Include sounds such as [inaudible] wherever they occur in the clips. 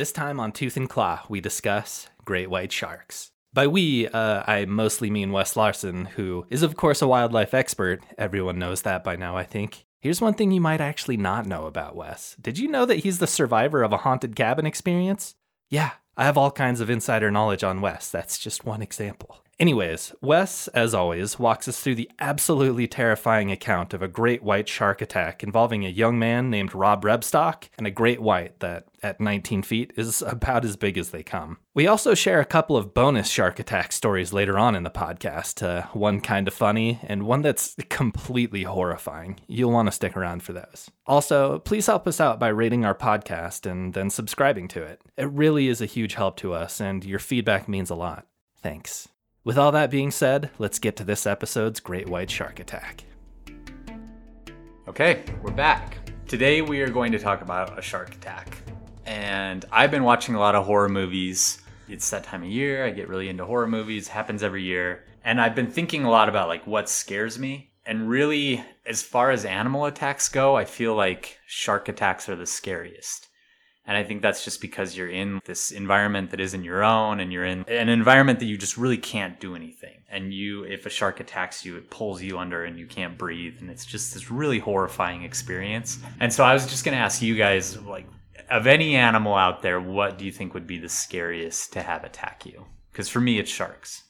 This time on Tooth and Claw, we discuss great white sharks. By we, uh, I mostly mean Wes Larson, who is, of course, a wildlife expert. Everyone knows that by now, I think. Here's one thing you might actually not know about Wes. Did you know that he's the survivor of a haunted cabin experience? Yeah, I have all kinds of insider knowledge on Wes. That's just one example. Anyways, Wes, as always, walks us through the absolutely terrifying account of a great white shark attack involving a young man named Rob Rebstock and a great white that, at 19 feet, is [laughs] about as big as they come. We also share a couple of bonus shark attack stories later on in the podcast, uh, one kind of funny and one that's [laughs] completely horrifying. You'll want to stick around for those. Also, please help us out by rating our podcast and then subscribing to it. It really is a huge help to us, and your feedback means a lot. Thanks. With all that being said, let's get to this episode's Great White Shark Attack. Okay, we're back. Today we are going to talk about a shark attack. And I've been watching a lot of horror movies. It's that time of year. I get really into horror movies. Happens every year. And I've been thinking a lot about like what scares me. And really, as far as animal attacks go, I feel like shark attacks are the scariest. And I think that's just because you're in this environment that isn't your own and you're in an environment that you just really can't do anything. And you, if a shark attacks you, it pulls you under and you can't breathe. And it's just this really horrifying experience. And so I was just going to ask you guys, like, of any animal out there, what do you think would be the scariest to have attack you? Because for me, it's sharks.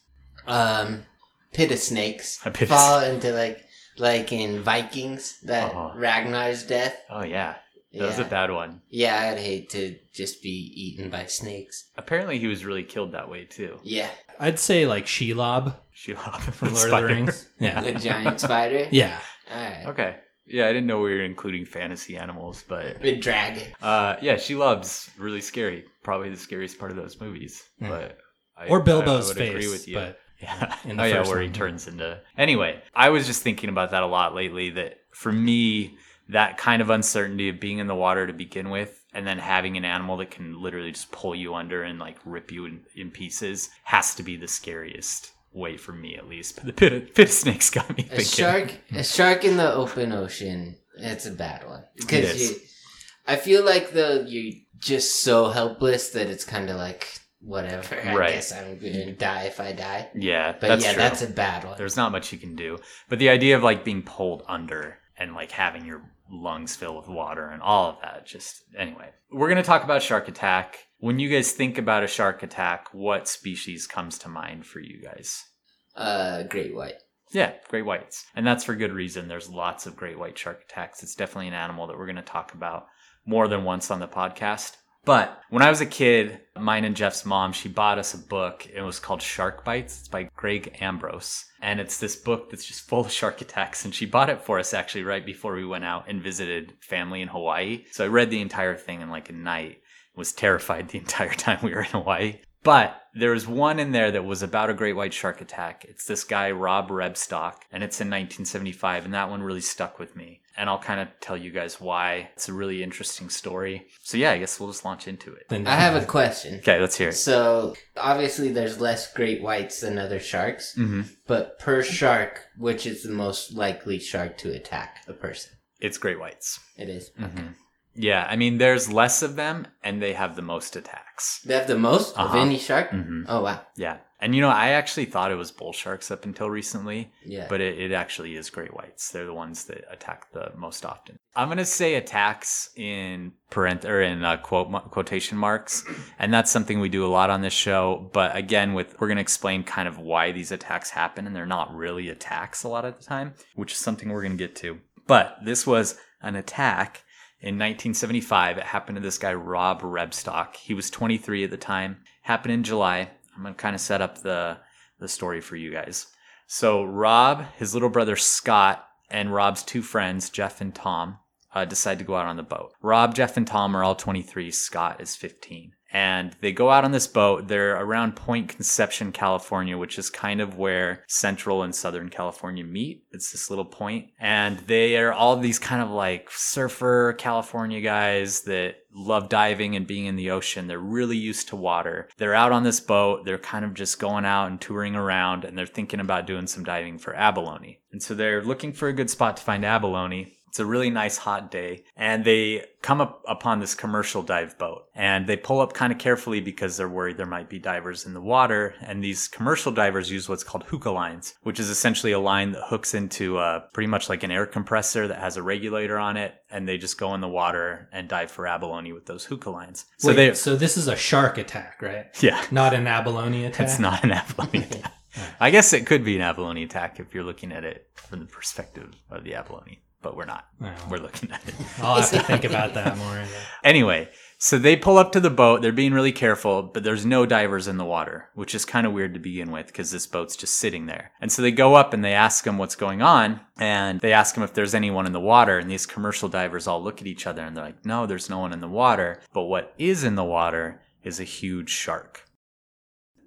Um, pit of snakes. A pit of Fall into like, like in Vikings, that Uh-huh. Ragnar's death. Oh, yeah. That was a bad one. Yeah, I'd hate to just be eaten by snakes. Apparently, he was really killed that way, too. Yeah, I'd say like Shelob Shelob [laughs] from Lord of the Rings. [laughs] Yeah, the giant spider. [laughs] Yeah. Alright. Okay. Yeah, I didn't know we were including fantasy animals, but The dragon. Uh, yeah, Shelob's really scary. Probably the scariest part of those movies. Mm. But I, Or Bilbo's I would face. agree with you. But yeah, in the oh yeah, first where he turns into. Anyway, I was just thinking about that a lot lately. That for me, that kind of uncertainty of being in the water to begin with, and then having an animal that can literally just pull you under and like rip you in, in pieces, has to be the scariest way for me at least. But the pit of, pit of snakes got me A thinking. shark, a shark in the open ocean. It's a bad one because I feel like though you're just so helpless that it's kind of like whatever. I Right. guess I'm gonna die if I die. Yeah, But that's yeah, true. that's a bad one. There's not much you can do. But the idea of like being pulled under and like having your lungs fill with water and all of that, just anyway. We're going to talk about shark attack. When you guys think about a shark attack, what species comes to mind for you guys? Uh, great white. Yeah, great whites. And that's for good reason. There's lots of great white shark attacks. It's definitely an animal that we're going to talk about more than once on the podcast. But when I was a kid, mine and Jeff's mom, she bought us a book. It was called Shark Bites. It's by Greg Ambrose. And it's this book that's just [laughs] full of shark attacks. And she bought it for us actually right before we went out and visited family in Hawaii. So I read the entire thing in like a night. Was terrified the [laughs] entire time we were in Hawaii. But there was one in there that was about a great white shark attack. It's this guy, Rob Rebstock, and it's in 1975, and that one really stuck with me. And I'll kind of tell you guys why. It's a really interesting story. So, yeah, I guess we'll just launch into it. I have a question. Okay, let's hear it. So obviously, there's less great whites than other sharks, hmm but per shark, which is the most likely shark to attack a person? It's great whites. It is. hmm Yeah, I mean, there's less of them, and they have the most attacks. They have the most of Uh-huh. any shark. hmm Oh wow. Yeah. And, you know, I actually thought it was bull sharks up until recently. Yeah. but it, it actually is great whites. They're the ones that attack the most often. I'm gonna say attacks in parent or in uh, quote quotation marks, and that's something we do a lot on this show. But again, with we're gonna explain kind of why these attacks happen, and they're not really attacks a lot of the time, which is something we're gonna get to. But this was an attack. In 1975, it happened to this guy, Rob Rebstock. He was 23 at the time. Happened in July. I'm to kind of set up the, the story for you guys. So Rob, his little brother Scott, and Rob's two friends, Jeff and Tom, uh, decide to go out on the boat. Rob, Jeff, and Tom are all 23. Scott is 15. And they go out on this boat. They're around Point Conception, California, which is kind of where Central and Southern California meet. It's this little point. And they are all these kind of like surfer California guys that love diving and being in the ocean. They're really used to water. They're out on this boat. They're kind of just going out and touring around and they're thinking about doing some diving for abalone. And so they're looking for a good spot to find abalone. It's a really nice hot day. And they come up upon this commercial dive boat and they pull up kind of carefully because they're worried there might be divers in the water. And these commercial divers use what's called hookah lines, which is essentially a line that hooks into uh, pretty much like an air compressor that has a regulator on it. And they just go in the water and dive for abalone with those hookah lines. So Wait, they, so this is a shark attack, right? yeah, Not an abalone attack. it's not an abalone attack. I guess it could be an abalone attack if you're looking at it from the perspective of the abalone, but we're not. No. We're looking at it. [laughs] I'll have to think about [laughs] that more. yeah. Anyway, so they pull up to the boat. They're being really careful, but there's no divers in the water, which is kind of weird to begin with because this boat's just sitting there. And so they go up and they ask them what's going on. And they ask them if there's anyone in the water. And these commercial divers all look at each other and they're like, no, there's no one in the water. But what is in the water is a huge shark.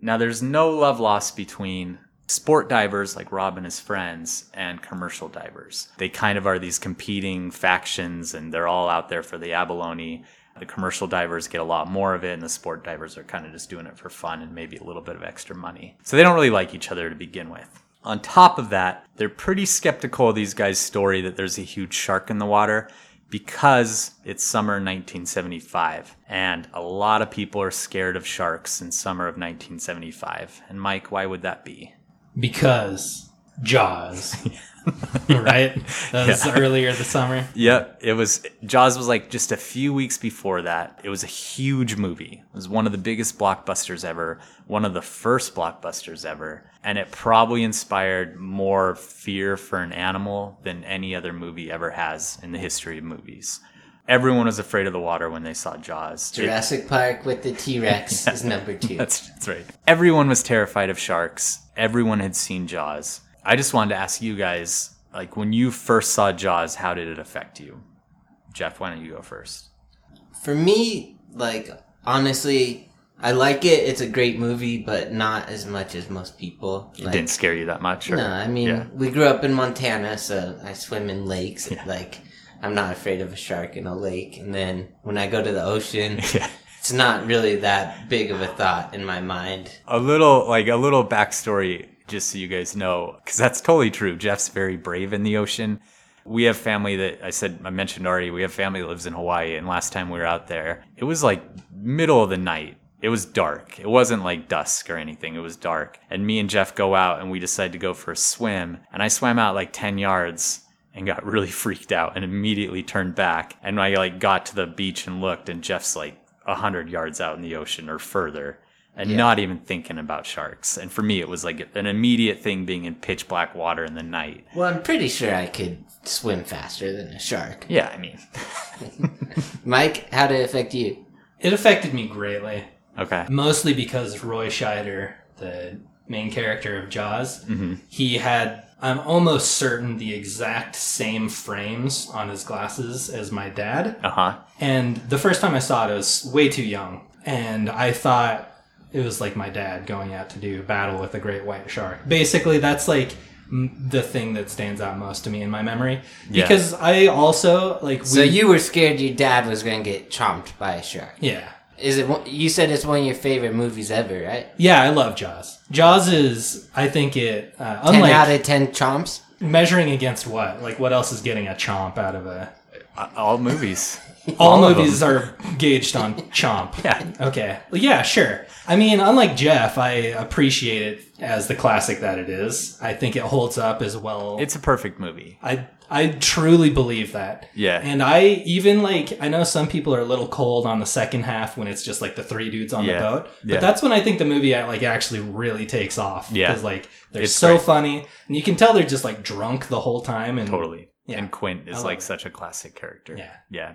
Now, there's no love lost between sport divers like Rob and his friends and commercial divers. They kind of are these competing factions and they're all out there for the abalone. The commercial divers get a lot more of it, and the sport divers are kind of just doing it for fun and maybe a little bit of extra money. So they don't really like each other to begin with. On top of that, they're pretty skeptical of these guys' story that there's a huge shark in the water because it's summer 1975 and a lot of people are scared of sharks in summer of 1975. And Mike, why would that be? Because Jaws, [laughs] right? That was Yeah. earlier this summer. Yep, it was Jaws was like just a few weeks before that. It was a huge movie. It was one of the biggest blockbusters ever, one of the first blockbusters ever, and it probably inspired more fear for an animal than any other movie ever has in the history of movies. Everyone was afraid of the water when they saw Jaws. It- Jurassic Park with the T Rex [laughs] is number two. that's, that's right. Everyone was terrified of sharks. Everyone had seen Jaws. I just wanted to ask you guys, like, when you first saw Jaws, how did it affect you? Jeff, why don't you go first? For me, like honestly, I like it. It's a great movie, but not as much as most people. It didn't scare you that much? Or? no, I mean Yeah. we grew up in Montana, so I swim in lakes. Yeah. Like I'm not afraid of a shark in a lake. And then when I go to the ocean, [laughs] Yeah. It's not really that big of a thought in my mind. A little, like, a little backstory, just so you guys know, because that's totally true. Jeff's very brave in the ocean. We have family that I said, I mentioned already, we have family that lives in Hawaii. And last time we were out there, it was like middle of the night. It was dark. It wasn't like dusk or anything. It was dark. And me and Jeff go out and we decide to go for a swim. And I swam out like 10 yards and got [laughs] really freaked out and immediately turned back. And I like got to the beach and looked and Jeff's like 100 yards out in the ocean or further and Yeah. not even thinking about sharks. And for me, it was like an immediate thing being in pitch black water in the night. Well, I'm pretty sure I could swim faster than a shark. Yeah, I mean, [laughs] Mike, how did it affect you? It affected me greatly, okay. mostly because Roy Scheider, the main character of Jaws, Mm-hmm. he had. I'm almost certain the exact same frames on his glasses as my dad. Uh huh. And the first time I saw it, I was way too young. And I thought it was like my dad going out to do battle with a great white shark. Basically, that's like the thing that stands out most to me in my memory. Yeah. Because I also, like, we, So you were scared your dad was going to get chomped by a shark. Yeah. Is it? You said it's one of your favorite movies ever, right? Yeah, I love Jaws. Jaws is, I think it, uh, Ten unlike out of ten chomps. measuring against what? Like, what else is getting a chomp out of a. All movies. [laughs] All, All movies are gauged on [laughs] chomp. Yeah. Okay. Well, yeah, sure. I mean, unlike Jeff, I appreciate it as the classic that it is. I think it holds up as well. It's a perfect movie. I I truly believe that. Yeah. And I even like I know some people are a little cold on the second half when it's just like the three dudes on Yeah. the boat. But Yeah. that's when I think the movie uh, like actually really takes off. Yeah. Because like they're It's so great. funny. And you can tell they're just like drunk the whole time and Totally. Yeah. And Quint is like it. such a classic character. Yeah. Yeah.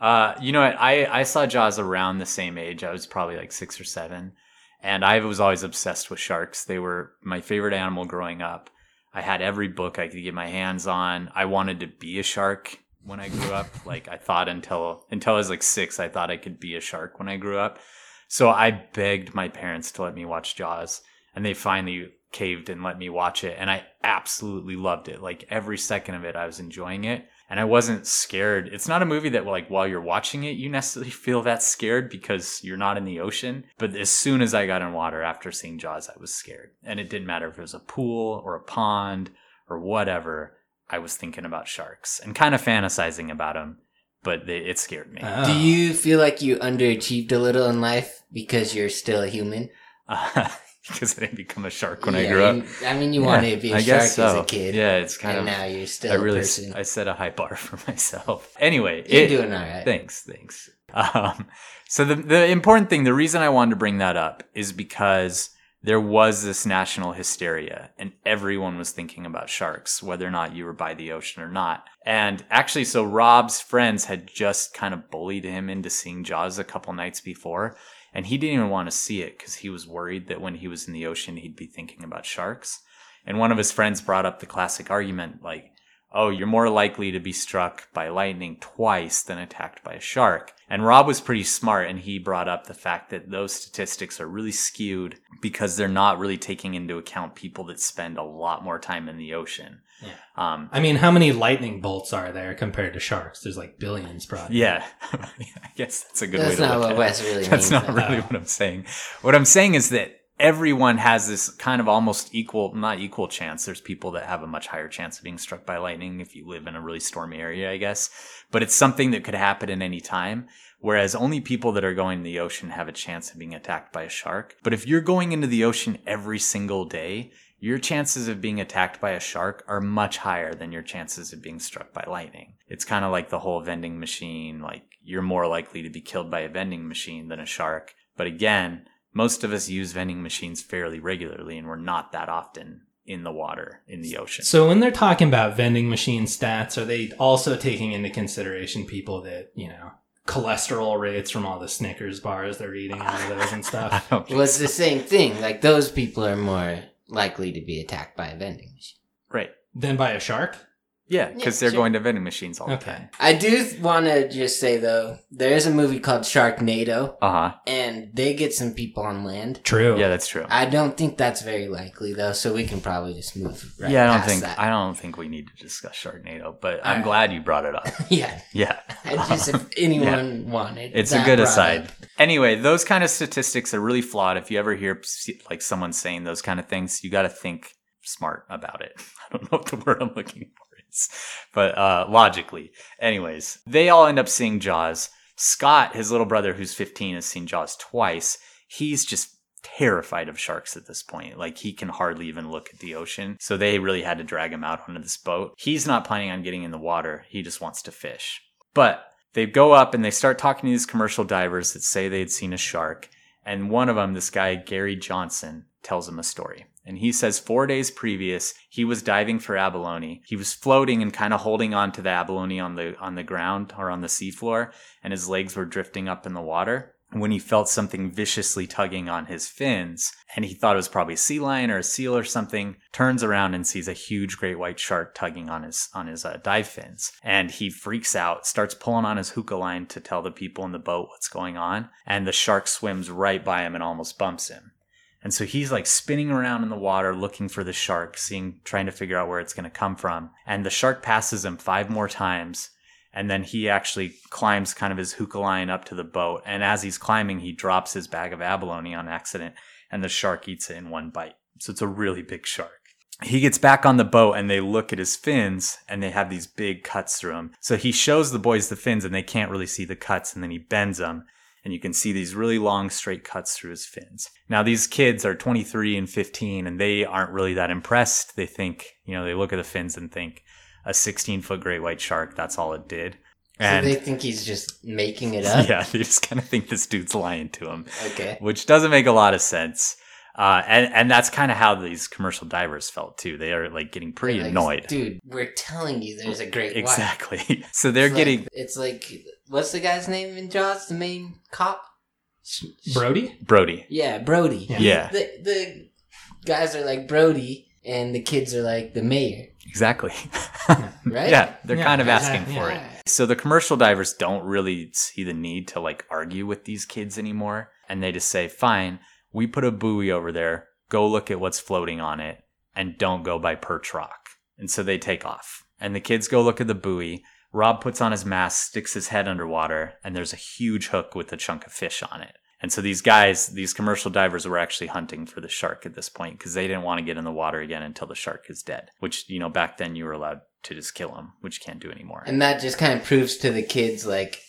Uh, you know what? I, I saw Jaws around the same age. I was probably like six or seven. And I was always obsessed with sharks. They were my favorite animal growing up. I had every book I could get my hands on. I wanted to be a shark when I grew up. like I thought until until I was like six, I thought I could be a shark when I grew up. So I begged my parents to let me watch Jaws, and they finally caved and let me watch it. And I absolutely loved it. Like every second of it, I was enjoying it. And I wasn't scared. It's not a movie that, like, while you're watching it, you necessarily [laughs] feel that scared because you're not in the ocean. But as soon as I got in water after seeing Jaws, I was scared. And it didn't matter if it was a pool or a pond or whatever. I was thinking about sharks and kind of fantasizing about them, but they, it scared me. Oh. Do you feel like you underachieved a little in life because you're still a human? Uh, [laughs] because I didn't become a shark when I grew up. you- I mean, you Yeah, wanted to be a I shark so. as a kid. Yeah, it's kind and of. now you're still I a really, person. I set a high bar [laughs] for myself. Anyway, you're it- doing all right. Thanks, thanks. Um, so the the important thing, the reason I wanted to bring that up is because there was this national hysteria, and everyone was thinking about sharks, whether or not you were by the ocean or not. And actually, so Rob's friends had just kind of bullied him into seeing Jaws a couple nights before, and he didn't even want to see it because he was worried that when he was in the ocean, he'd be thinking about sharks. And one of his friends brought up the classic argument, like, oh, you're more likely to be struck by lightning twice than attacked by a shark. And Rob was pretty smart and he brought up the fact that those statistics are really skewed because they're not really taking into account people that spend a lot more time in the ocean. Yeah. Um, I mean, how many lightning bolts are there compared to sharks? There's like billions, probably. yeah, [laughs] I guess that's a good That's way to not look what at Wes it. really That's means. not though. really what I'm saying. What I'm saying is that everyone has this kind of almost equal, not equal chance. There's people that have a much higher chance of being struck by lightning if you live in a really stormy area, I guess. But it's something that could happen at any time. Whereas only people that are going to the ocean have a chance of being attacked by a shark. But if you're going into the ocean every single day, your chances of being attacked by a shark are much higher than your chances of being struck by lightning. It's kind of like the whole vending machine. Like you're more likely to be killed by a vending machine than a shark. But again, most of us use vending machines fairly regularly and we're not that often in the water, in the ocean. So when they're talking about vending machine stats, are they also taking into consideration people that, you know, cholesterol rates from all the Snickers bars they're eating out of those and stuff? [laughs] Well, it's the same thing. Like those people are more likely to be attacked by a vending machine. right. Then by a shark? Yeah, because Yeah, they're sure. going to vending machines all the Okay. time. I do want to just say though, there is a movie called Sharknado, Uh huh. and they get some people on land. True. Yeah, that's true. I don't think that's very likely though, so we can probably just move. Right yeah, I don't past think that. I don't think we need to discuss Sharknado, but I'm Alright. glad you brought it up. [laughs] yeah, Yeah, I just if [laughs] anyone wanted, it's a good aside. up. Anyway, those kind of statistics are really flawed. If you ever hear like someone saying those kind of things, you got to think smart about it. [laughs] I don't know what the word I'm looking for is, but uh, logically. Anyways, they all end up seeing Jaws. Scott, his little brother, who's 15, has seen Jaws twice. He's just terrified of sharks at this point. Like he can hardly even look at the ocean. So they really had to drag him out onto this boat. He's not planning on getting in the water. He just wants to fish. But they go up and they start talking to these commercial divers that say they had seen a shark. And one of them, this guy, Gary Johnson, tells him a story. And he says four days previous, he was diving for abalone. He was floating and kind of holding on to the abalone on the, on the ground or on the seafloor, and his legs were drifting up in the water. When he felt something viciously tugging on his fins, and he thought it was probably a sea lion or a seal or something, turns around and sees a huge great white shark tugging on his on his uh, dive fins, and he freaks out, starts pulling on his hookah line to tell the people in the boat what's going on, and the shark swims right by him and almost bumps him. And so he's like spinning around in the water looking for the shark, seeing, trying to figure out where it's going to come from. And the shark passes him five more times. And then he actually climbs kind of his hookah line up to the boat. And as he's climbing, he drops his bag of abalone on accident and the shark eats it in one bite. So it's a really big shark. He gets back on the boat and they look at his fins and they have these big cuts through them. So he shows the boys the fins and they can't really see the cuts and then he bends them and you can see these really long straight cuts through his fins. Now these kids are 23 and 15 and they aren't really that impressed. They think, you know, they look at the fins and think a 16 foot great white shark, that's all it did. And so they think he's just making it [laughs] up. yeah, they just kind of think this dude's lying to them, Okay. which doesn't make a lot of sense. Uh, and, and that's kind of how these commercial divers felt too. They are like getting pretty Like, annoyed. dude. We're telling you, there's a great white. Exactly. [laughs] So they're It's getting Like, it's like what's the guy's name in Jaws? The main cop. Sh- sh- Brody? Brody. Yeah, Brody. Yeah. Yeah. The the guys are like Brody, and the kids are like the mayor, Exactly. [laughs] [laughs] right? yeah, they're Yeah, kind of yeah, asking yeah. for it. So the commercial divers don't really see the need to like argue with these kids anymore. And they just say, fine, we put a buoy over there. Go look at what's floating on it and don't go by Perch Rock. And so they take off. And the kids go look at the buoy. Rob puts on his mask, sticks his head underwater, and there's a huge hook with a chunk of fish on it. And so these guys, these commercial divers were actually hunting for the shark at this point because they didn't want to get in the water again until the shark is dead, which, you know, back then you were allowed to just kill him, which you can't do anymore. And that just kind of proves to the kids like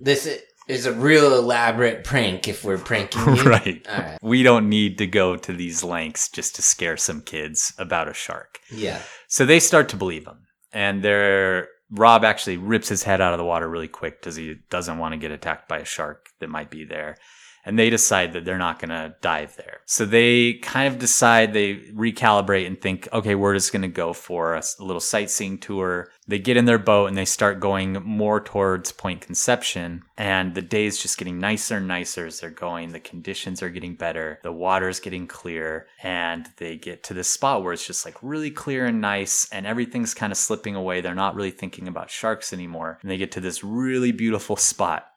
this is a real elaborate prank if we're pranking you. [laughs] right. Right. We don't need to go to these lengths just to scare some kids about a shark. Yeah. So they start to believe him. And they're Rob actually rips his head out of the water really quick because he doesn't want to get attacked by a shark that might be there. And they decide that they're not going to dive there. So they kind of decide, they recalibrate and think, okay, we're just going to go for a little sightseeing tour. They get in their boat and they start going more towards Point Conception. And the day is just getting nicer and nicer as they're going. The conditions are getting better. The water's getting clear. And they get to this spot where it's just like really clear and nice. And everything's kind of slipping away. They're not really thinking about sharks anymore. And they get to this really beautiful spot.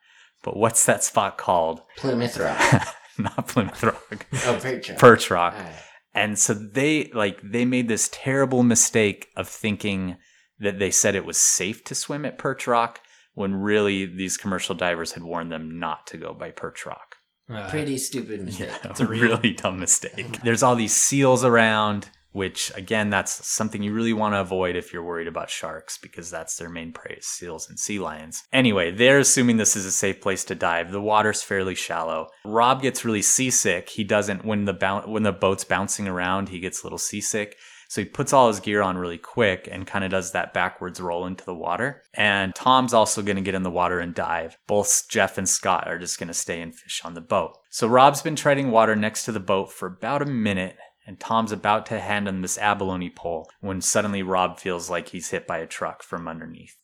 But what's that spot called? Plymouth Rock. [laughs] not Plymouth Rock. Oh, Perch Rock. Perch Rock. All right. And so they like they made this terrible mistake of thinking that they said it was safe to swim at Perch Rock when really these commercial divers had warned them not to go by Perch Rock. Uh, Pretty stupid mistake. Yeah, It's [laughs] a a really dumb mistake. [laughs] There's all these seals around, which again, that's something you really want to avoid if you're worried about sharks because that's their main prey seals and sea lions. Anyway, they're assuming this is a safe place to dive. The water's fairly shallow. Rob gets really seasick. He doesn't when the when the boat's bouncing around, he gets a little seasick. So he puts all his gear on really quick and kind of does that backwards roll into the water. And Tom's also going to get in the water and dive. Both Jeff and Scott are just going to stay and fish on the boat. So Rob's been treading water next to the boat for about a minute. And Tom's about to hand him this abalone pole when suddenly Rob feels like he's hit by a truck from underneath.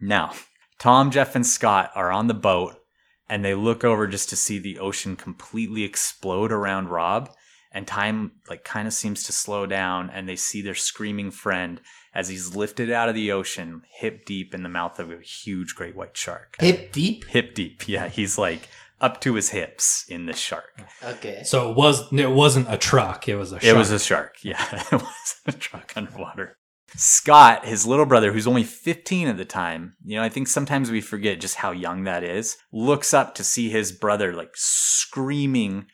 Now, Tom, Jeff, and Scott are on the boat and they look over just to see the ocean completely explode around Rob and time like kind of seems to slow down and they see their screaming friend as he's lifted out of the ocean hip deep in the mouth of a huge great white shark Hip deep. hip deep yeah he's like up to his hips in this shark Okay. So it was it wasn't a truck. It was a. Shark. It was a shark [laughs] yeah it was a truck underwater Scott, his little brother, who's only 15 at the time, you know, I think sometimes we forget just how young that is, looks up to see his brother like screaming,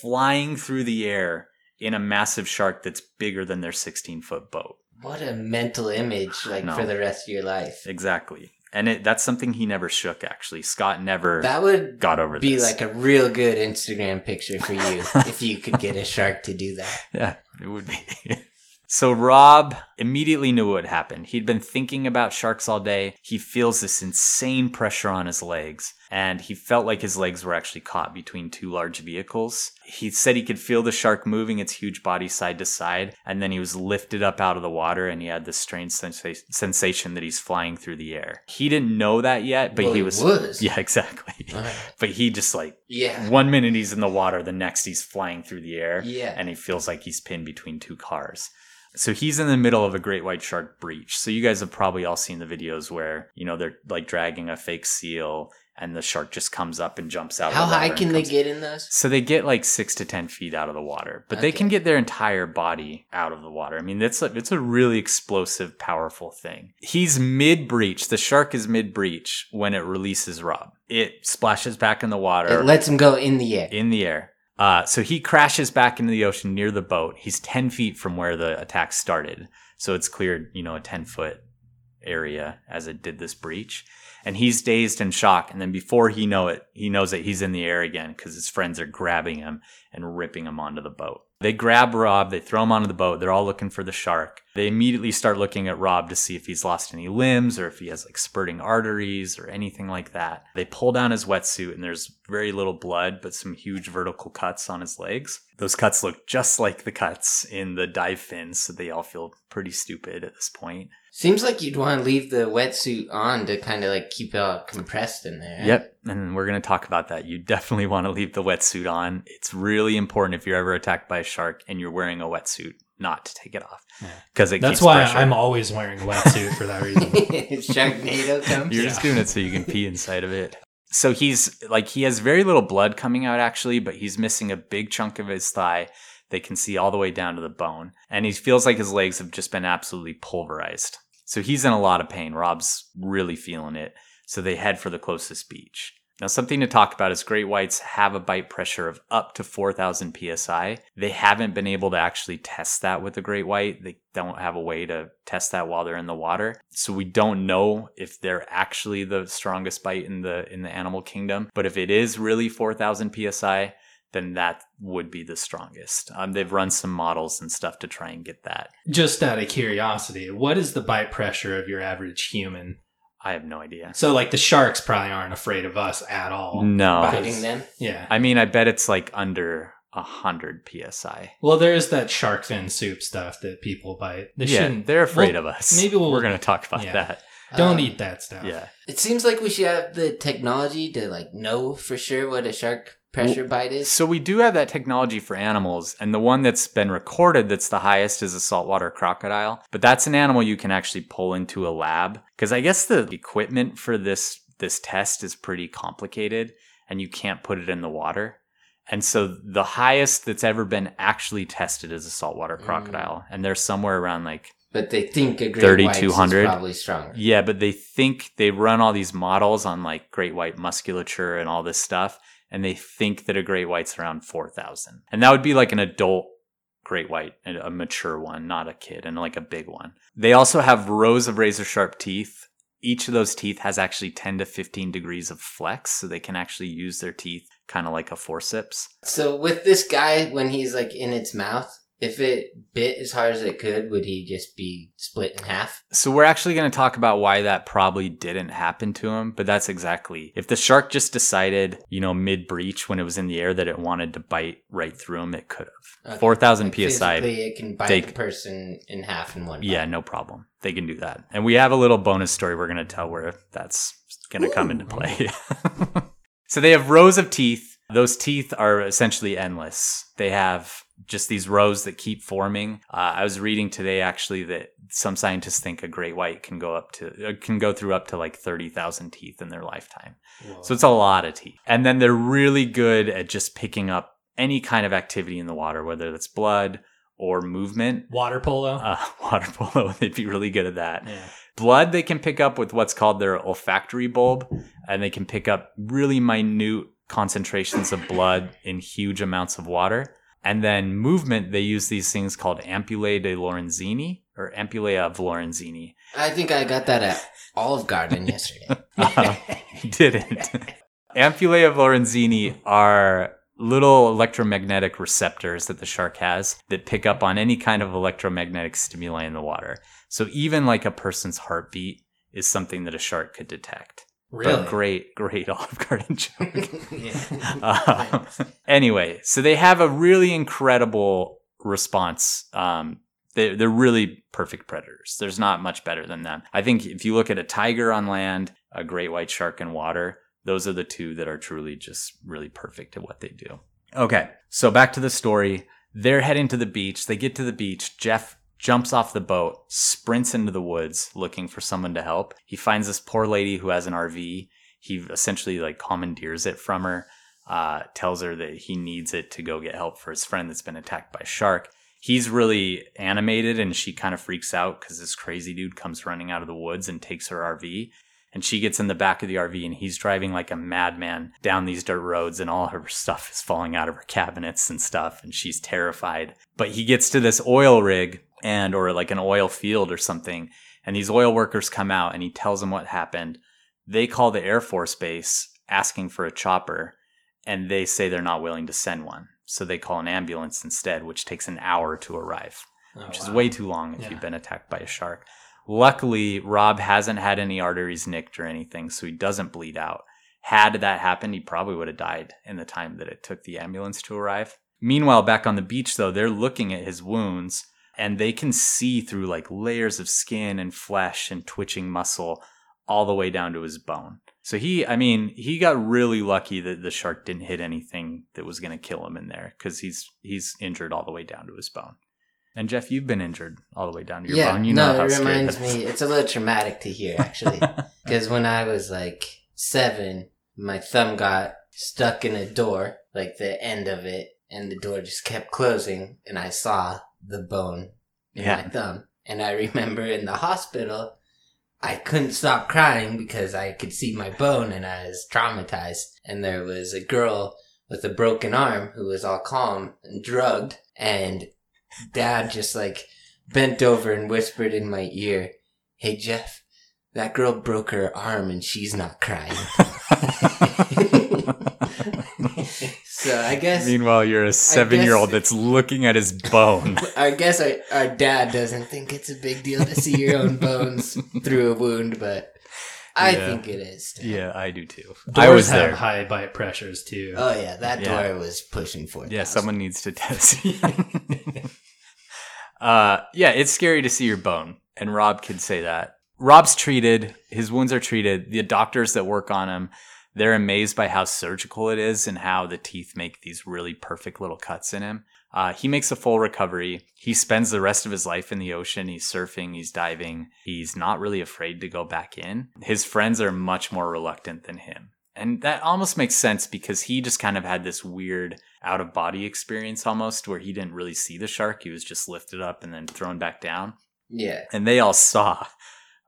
flying through the air in a massive shark that's bigger than their 16 foot boat. What a mental image, like No. for the rest of your life. Exactly. And it, that's something he never shook, actually. Scott never That would got over be this. like a real good Instagram picture for you [laughs] if you could get a shark to do that. Yeah, it would be. [laughs] so Rob immediately knew what happened. He'd been thinking about sharks all day. He feels this insane pressure on his legs, and he felt like his legs were actually caught between two large vehicles. He said he could feel the shark moving its huge body side to side, and then he was lifted up out of the water, and he had this strange sensa- sensation that he's flying through the air. He didn't know that yet, but Well, he was. was. [laughs] Yeah, exactly. Alright. [laughs] But he just like Yeah. one minute he's in the water, the next he's flying through the air. Yeah. And he feels like he's pinned between two cars. So he's in the middle of a great white shark breach. So you guys have probably all seen the videos where, you know, they're like dragging a fake seal and the shark just comes up and jumps out. How of the high can they get in those? So they get like six to ten feet out of the water, but they can get their entire body out of the water. I mean, it's a, it's a really explosive, powerful thing. He's mid breach. The shark is mid breach when it releases Rob. It splashes back in the water It lets him go in the air. in the air. Uh, so he crashes back into the ocean near the boat. He's 10 feet from where the attack started. So it's cleared, you know, a 10 foot area as it did this breach. And he's dazed and shocked. And then before he know it, he knows that he's in the air again because his friends are grabbing him and ripping him onto the boat. They grab Rob, they throw him onto the boat. They're all looking for the shark. They immediately start looking at Rob to see if he's lost any limbs or if he has like spurting arteries or anything like that. They pull down his wetsuit and there's very little blood, but some huge vertical cuts on his legs. Those cuts look just like the cuts in the dive fins, so they all feel pretty stupid at this point. Seems like you'd want to leave the wetsuit on to kind of like keep it all compressed in there. Yep. And we're going to talk about that. You definitely want to leave the wetsuit on. It's really important if you're ever attacked by a shark and you're wearing a wetsuit not to take it off Yeah. because it That's why pressure. I'm always wearing a wetsuit for that reason. if [laughs] Sharknado comes. You're Yeah. just doing it so you can pee inside of it. So he's like he has very little blood coming out actually, but he's missing a big chunk of his thigh. They can see all the way down to the bone, and he feels like his legs have just been absolutely pulverized. So he's in a lot of pain. Rob's really feeling it. So they head for the closest beach. Now, something to talk about is great whites have a bite pressure of up to 4,000 psi. They haven't been able to actually test that with the great white. They don't have a way to test that while they're in the water. So we don't know if they're actually the strongest bite in the in the animal kingdom. But if it is really 4,000 psi, then that would be the strongest. Um, they've run some models and stuff to try and get that. Just out of curiosity, what is the bite pressure of your average human? I have no idea. So, like, the sharks probably aren't afraid of us at all. No. Biting them. Yeah. I mean, I bet it's like under a hundred psi. Well, there's that shark fin soup stuff that people bite. They yeah, shouldn't. they're afraid well, of us. maybe we'll- we're gonna talk about yeah. that. Don't Um, eat that stuff. Yeah. It seems like we should have the technology to like know for sure what a shark pressure bite is. So we do have that technology for animals, and the one that's been recorded that's the highest is a saltwater crocodile. But that's an animal you can actually pull into a lab because I guess the equipment for this this test is pretty complicated, and you can't put it in the water. And so the highest that's ever been actually tested is a saltwater mm. crocodile, and they're somewhere around like But they think a great white is 3200. probably stronger. yeah, but they think they run all these models on like great white musculature and all this stuff, and they think that a great white's around 4,000. And that would be like an adult great white, a mature one, not a kid, and like a big one. They also have rows of razor sharp teeth. Each of those teeth has actually 10 to 15 degrees of flex, so they can actually use their teeth kind of like a forceps. So with this guy, when he's like in its mouth, if it bit as hard as it could, would he just be split in half? So we're actually going to talk about why that probably didn't happen to him, but that's exactly. If the shark just decided, you know, mid breach when it was in the air that it wanted to bite right through him, it could have. Okay. 4,000 Like, psi. it can bite they- the person in half in one. Yeah, bite. no problem. They can do that. And we have a little bonus story we're going to tell where that's going to come into play. [laughs] so they have rows of teeth. Those teeth are essentially endless. They have just these rows that keep forming. Uh, I was reading today actually that some scientists think a great white can go up to uh, can go through up to like 30,000 teeth in their lifetime. So it's a lot of teeth. And then they're really good at just picking up any kind of activity in the water, whether that's blood or movement. Water polo. Uh, [laughs] water polo, [laughs] they'd be really good at that. yeah. Blood, they can pick up with what's called their olfactory bulb, and they can pick up really minute concentrations of blood in huge amounts of water. And then movement, they use these things called ampullae de Lorenzini or ampullae of Lorenzini. I think I got that at Olive Garden [laughs] yesterday. Uh, didn't. Ampullae of Lorenzini are little electromagnetic receptors that the shark has that pick up on any kind of electromagnetic stimuli in the water. So even like a person's heartbeat is something that a shark could detect. Really? But great, great [laughs] Olive Garden joke. [laughs] [laughs] Um, anyway, so they have a really incredible response. Um, they, they're really perfect predators. There's not much better than them. I think if you look at a tiger on land, a great white shark in water, those are the two that are truly just really perfect at what they do. Okay, so back to the story. They're heading to the beach. They get to the beach. Jeff jumps off the boat, sprints into the woods looking for someone to help. He finds this poor lady who has an RV. He essentially like commandeers it from her, uh, tells her that he needs it to go get help for his friend that's been attacked by shark. He's really animated and she kind of freaks out because this crazy dude comes running out of the woods and takes her RV. And she gets in the back of the RV and he's driving like a madman down these dirt roads and all her stuff is falling out of her cabinets and stuff. And she's terrified. But he gets to this oil rig and, or like an oil field or something. And these oil workers come out and he tells them what happened. They call the Air Force Base asking for a chopper and they say they're not willing to send one. So they call an ambulance instead, which takes an hour to arrive Oh, which is way too long if Yeah. you've been attacked by a shark. Luckily, Rob hasn't had any arteries nicked or anything, so he doesn't bleed out. Had that happened, he probably would have died in the time that it took the ambulance to arrive. Meanwhile, back on the beach, though, they're looking at his wounds and they can see through like layers of skin and flesh and twitching muscle all the way down to his bone. So he, I mean, he got really lucky that the shark didn't hit anything that was going to kill him in there because he's he's injured all the way down to his bone. And Jeff, you've been injured all the way down to your yeah, bone. You no, know it reminds me. It's a little traumatic to hear, actually, [laughs] because when I was like seven, my thumb got stuck in a door, like the end of it, and the door just kept closing, and I saw the bone in Yeah. my thumb. And I remember in the hospital, I couldn't stop crying because I could see my bone and I was traumatized. And there was a girl with a broken arm who was all calm and drugged. And dad just like bent over and whispered in my ear, Hey Jeff, that girl broke her arm and she's not crying. [laughs] [laughs] [laughs] so I guess Meanwhile, you're a seven year old that's looking at his bone. [laughs] I guess our, our dad doesn't think it's a big deal to see your own bones [laughs] through a wound, but I Yeah. think it is. yeah, I do too. Doors I was have there. high bite pressures too. Oh yeah, that Yeah. door was pushing for. Yeah, someone needs to test. [laughs] uh, yeah, it's scary to see your bone, and Rob can say that. Rob's treated; his wounds are treated. The doctors that work on him, they're amazed by how surgical it is and how the teeth make these really perfect little cuts in him. Uh, he makes a full recovery. He spends the rest of his life in the ocean. He's surfing, he's diving. He's not really afraid to go back in. His friends are much more reluctant than him. And that almost makes sense because he just kind of had this weird out of body experience almost where he didn't really see the shark. He was just lifted up and then thrown back down. Yeah, And they all saw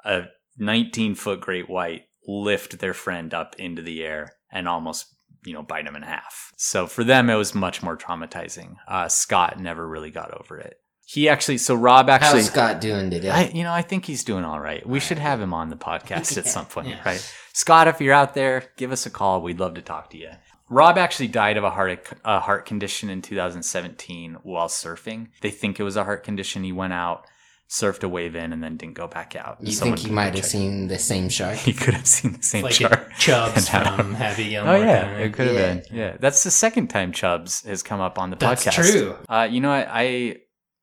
a 19 foot great white lift their friend up into the air and almost, you know, bite him in half. So for them, it was much more traumatizing. Uh, Scott never really got over it. He actually, so Rob actually. how's Scott doing today? I, you know, I think he's doing all right. We should have him on the podcast at [laughs] some point, Yeah. right? Scott, if you're out there, give us a call. We'd love to talk to you. Rob actually died of a heart a heart condition in 2017 while surfing. They think it was a heart condition. He went out, surfed a wave in, and then didn't go back out. you Someone think he might have seen the same shark? [laughs] He could have seen the same like shark. [laughs] Chubbs and had- from Happy Oh yeah, it could have Yeah. been. Yeah, that's the second time Chubbs has come up on the That's podcast. true. Uh, you know what? I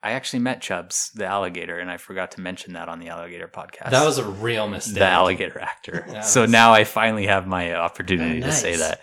I actually met Chubbs, the alligator, and I forgot to mention that on the alligator podcast. That was a real mistake. the alligator actor. [laughs] That so was- now I finally have my opportunity Oh, to say that.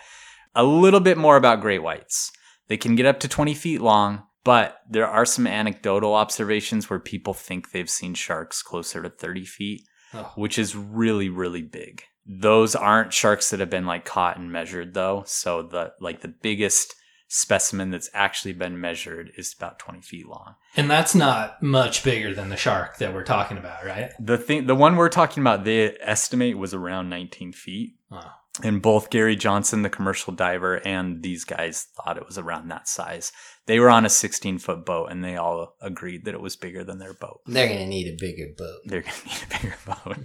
A little bit more about great whites. They can get up to 20 feet long, but there are some anecdotal observations where people think they've seen sharks closer to 30 feet, Oh. which is really, really big. Those aren't sharks that have been like caught and measured though. So the like the biggest specimen that's actually been measured is about 20 feet long. And that's not much bigger than the shark that we're talking about, right? The thing, the one we're talking about, they estimate was around 19 feet. Wow. And both Gary Johnson, the commercial diver, and these guys thought it was around that size. They were on a 16 foot boat and they all agreed that it was bigger than their boat. They're gonna need a bigger boat. They're going to need a bigger boat.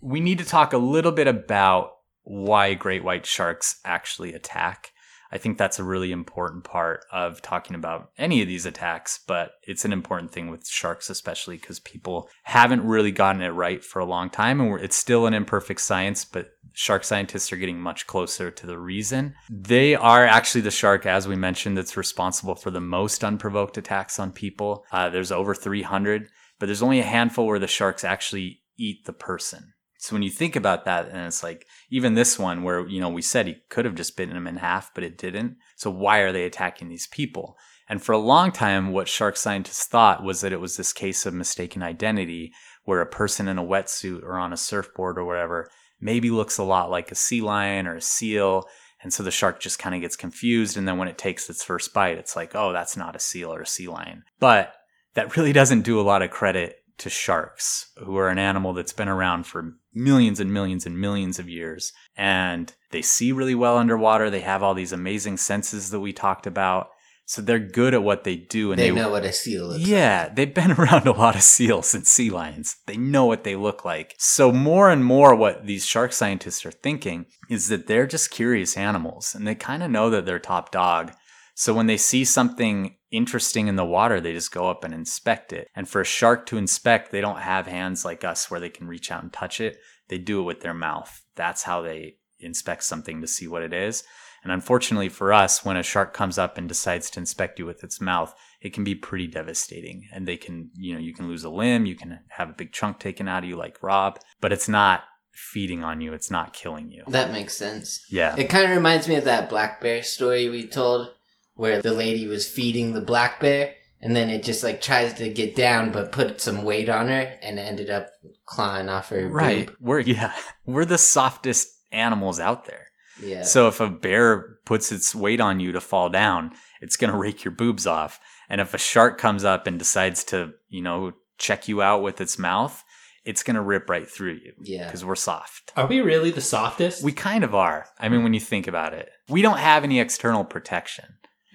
We need to talk a little bit about why great white sharks actually attack. I think that's a really important part of talking about any of these attacks, but it's an important thing with sharks, especially because people haven't really gotten it right for a long time. And it's still an imperfect science, but shark scientists are getting much closer to the reason. They are actually the shark, as we mentioned, that's responsible for the most unprovoked attacks on people. Uh, there's over 300, but there's only a handful where the sharks actually eat the person. So when you think about that, and it's like even this one where you know we said he could have just bitten him in half, but it didn't. So why are they attacking these people? And for a long time, what shark scientists thought was that it was this case of mistaken identity, where a person in a wetsuit or on a surfboard or whatever maybe looks a lot like a sea lion or a seal. And so the shark just kind of gets confused. And then when it takes its first bite, it's like, oh, that's not a seal or a sea lion. But that really doesn't do a lot of credit to sharks, who are an animal that's been around for millions and millions and millions of years. And they see really well underwater. They have all these amazing senses that we talked about. So they're good at what they do. And they, they, know what a seal looks yeah, they've been [laughs] around a lot of seals and sea lions. They know what they look like. So more and more what these shark scientists are thinking is that they're just curious animals and they kind of know that they're top dog. So when they see something interesting in the water, they just go up and inspect it. And for a shark to inspect, they don't have hands like us where they can reach out and touch it. They do it with their mouth. That's how they inspect something to see what it is. And unfortunately for us, when a shark comes up and decides to inspect you with its mouth, it can be pretty devastating. And they can, you know, you can lose a limb, you can have a big chunk taken out of you like Rob, but it's not feeding on you, it's not killing you. That makes sense. Yeah. It kind of reminds me of that black bear story we told, where the lady was feeding the black bear, and then it just like tries to get down, but put some weight on her, and ended up clawing off her. Right. boob. We're [laughs] yeah, we're the softest animals out there. Yeah. So if a bear puts its weight on you to fall down, it's going to rake your boobs off. And if a shark comes up and decides to, you know, check you out with its mouth, it's going to rip right through you Yeah. because we're soft. Are we really the softest? We kind of are. I mean, when you think about it, we don't have any external protection,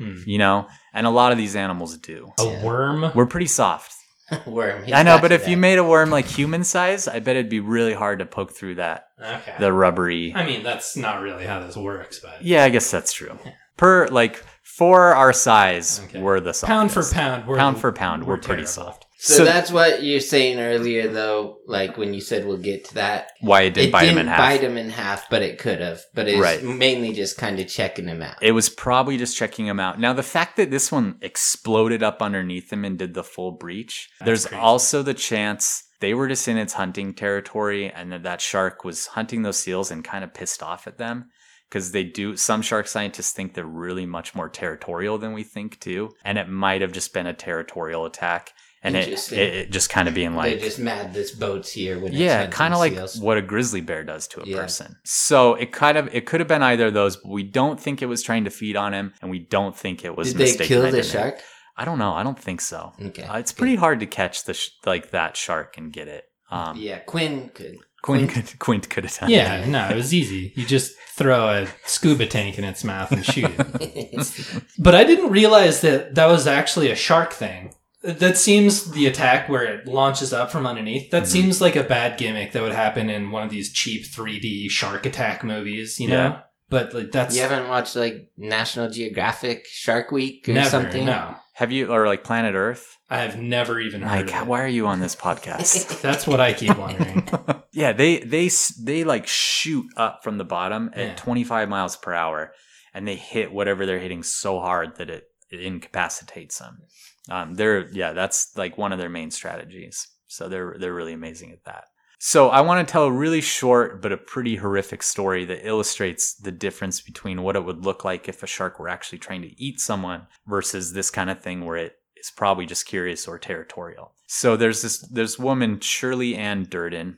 Hmm. you know, and a lot of these animals do. A Yeah. worm? We're pretty soft. [laughs] Worm. he's I know, got but if you made a worm like human size, I bet it'd be really hard to poke through that Okay. the rubbery. I mean, that's not really how this works, but Yeah, I guess that's true. Per like for our size, Okay. we're the softest. pound for pound, we're Pound for pound, we're pretty terrible. soft. So, So- that's what you're saying earlier, though. Like when you said we'll get to that, Why it didn't it bite didn't him in half. bite him in half, but it could have. But it's Right. mainly just kind of checking him out. It was probably just checking him out. Now, the fact that this one exploded up underneath him and did the full breach, That's there's crazy. also the chance they were just in its hunting territory and that that shark was hunting those seals and kind of pissed off at them. Because they do, some shark scientists think they're really much more territorial than we think too. And it might have just been a territorial attack. And it, it, it just kind of being like, They're just mad this boat's here when yeah, kind of like seals. what a grizzly bear does to a Yeah. person. So it kind of it could have been either of those, but we don't think it was trying to feed on him, and we don't think it was. Did they mistaken kill the identity. shark? I don't know. I don't think so. Okay, Uh, it's good. pretty hard to catch the sh- like that shark and get it. Um, yeah, Quinn could. Quint Quint- could Quint could have done. Yeah, it. no, it was easy. You just throw a scuba tank in its mouth and shoot it. [laughs] [laughs] [laughs] But I didn't realize that that was actually a shark thing. That seems the attack where it launches up from underneath. That Mhm. seems like a bad gimmick that would happen in one of these cheap 3D shark attack movies, you know? Yeah. But like that's you haven't watched like National Geographic Shark Week or never something? no. Have you or like Planet Earth? I have never even heard Like, of it. why are you on this podcast? [laughs] That's what I keep wondering. [laughs] yeah, they they they like shoot up from the bottom at Yeah. 25 miles per hour, and they hit whatever they're hitting so hard that it, it incapacitates them. Um, they're yeah, that's like one of their main strategies. So they're they're really amazing at that. So I want to tell a really short but a pretty horrific story that illustrates the difference between what it would look like if a shark were actually trying to eat someone versus this kind of thing where it is probably just curious or territorial. So there's this this woman Shirley Anne Durdin.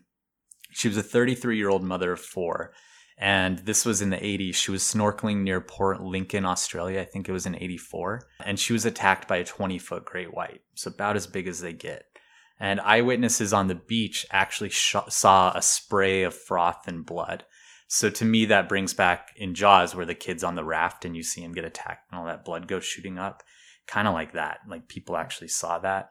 She was a 33 year old mother of four, and this was in the 80s. She was snorkeling near Port Lincoln, Australia. I think it was in 84, and she was attacked by a 20 foot great white, so about as big as they get. And eyewitnesses on the beach actually sh- saw a spray of froth and blood. So to me, that brings back in Jaws where the kid's on the raft and you see him get attacked and all that blood goes shooting up, kind of like that. Like people actually saw that,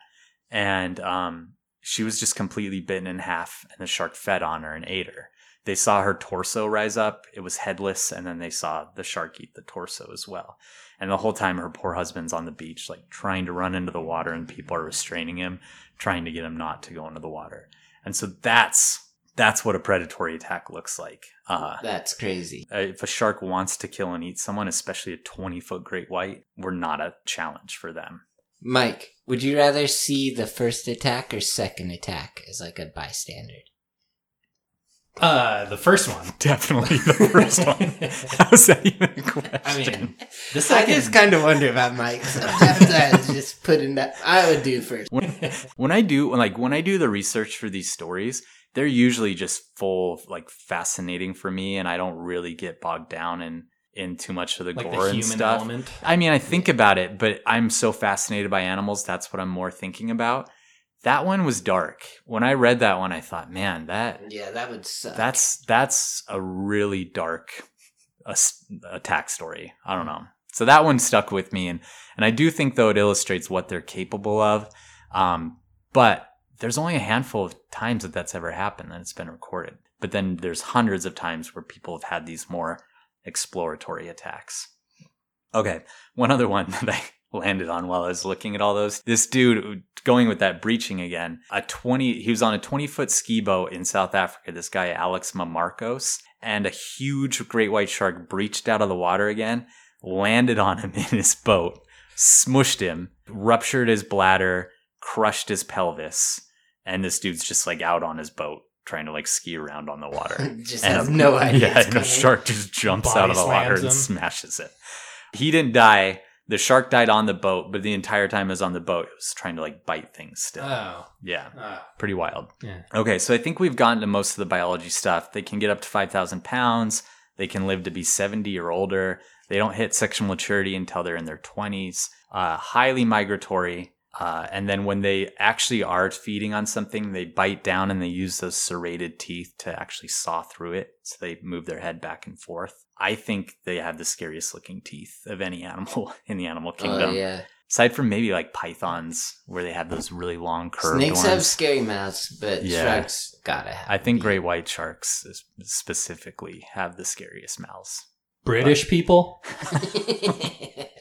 and um, she was just completely bitten in half, and the shark fed on her and ate her. They saw her torso rise up; it was headless, and then they saw the shark eat the torso as well. And the whole time, her poor husband's on the beach, like trying to run into the water, and people are restraining him, trying to get him not to go into the water. And so that's that's what a predatory attack looks like. Uh, That's crazy. uh, if a shark wants to kill and eat someone, especially a 20 foot great white, we're not a challenge for them. Mike, would you rather see the first attack or second attack as like a bystander? Uh, the first one. [laughs] Definitely the first one. How's that even a question? I mean, the I second. just kind of wonder about Mike. Sometimes I was just [laughs] putting that. I would do first. when I do like when I do the research for these stories, they're usually just full of like fascinating for me, and I don't really get bogged down in in too much of the like gore the and stuff. element. I mean, I think about it, but I'm so fascinated by animals. That's what I'm more thinking about. That one was dark. When I read that one, I thought, man, that Yeah, that would suck. that's that's a really dark attack story. I don't know. So that one stuck with me, and and I do think though it illustrates what they're capable of. Um, but there's only a handful of times that that's ever happened that it's been recorded. But then there's hundreds of times where people have had these more exploratory attacks. Okay, one other one [laughs] that I landed on while I was looking at all those. This dude going with that breaching again. A 20 he was on a 20 foot ski boat in South Africa, this guy Alex Mamarcos, and a huge great white shark breached out of the water again, landed on him [laughs] in his boat, smushed him, ruptured his bladder, crushed his pelvis, and this dude's just like out on his boat trying to like ski around on the water. [laughs] just And has no [laughs] idea. Yeah, and a shark just jumps Body out of the water and him. smashes it. He didn't die. The shark died on the boat, but the entire time it was on the boat, it was trying to like bite things still. Oh, yeah, oh, pretty wild. yeah. Okay, so I think we've gotten to most of the biology stuff. They can get up to 5,000 pounds. They can live to be 70 or older. They don't hit sexual maturity until they're in their 20s. Uh, highly migratory. Uh, and then when they actually are feeding on something, they bite down and they use those serrated teeth to actually saw through it. So they move their head back and forth. I think they have the scariest looking teeth of any animal [laughs] in the animal Oh kingdom. yeah. Aside from maybe like pythons, where they have those really long curved Snakes ones. have scary mouths, but Yeah. sharks gotta have. I think teeth. great white sharks specifically have the scariest mouths. British people. [laughs] [laughs]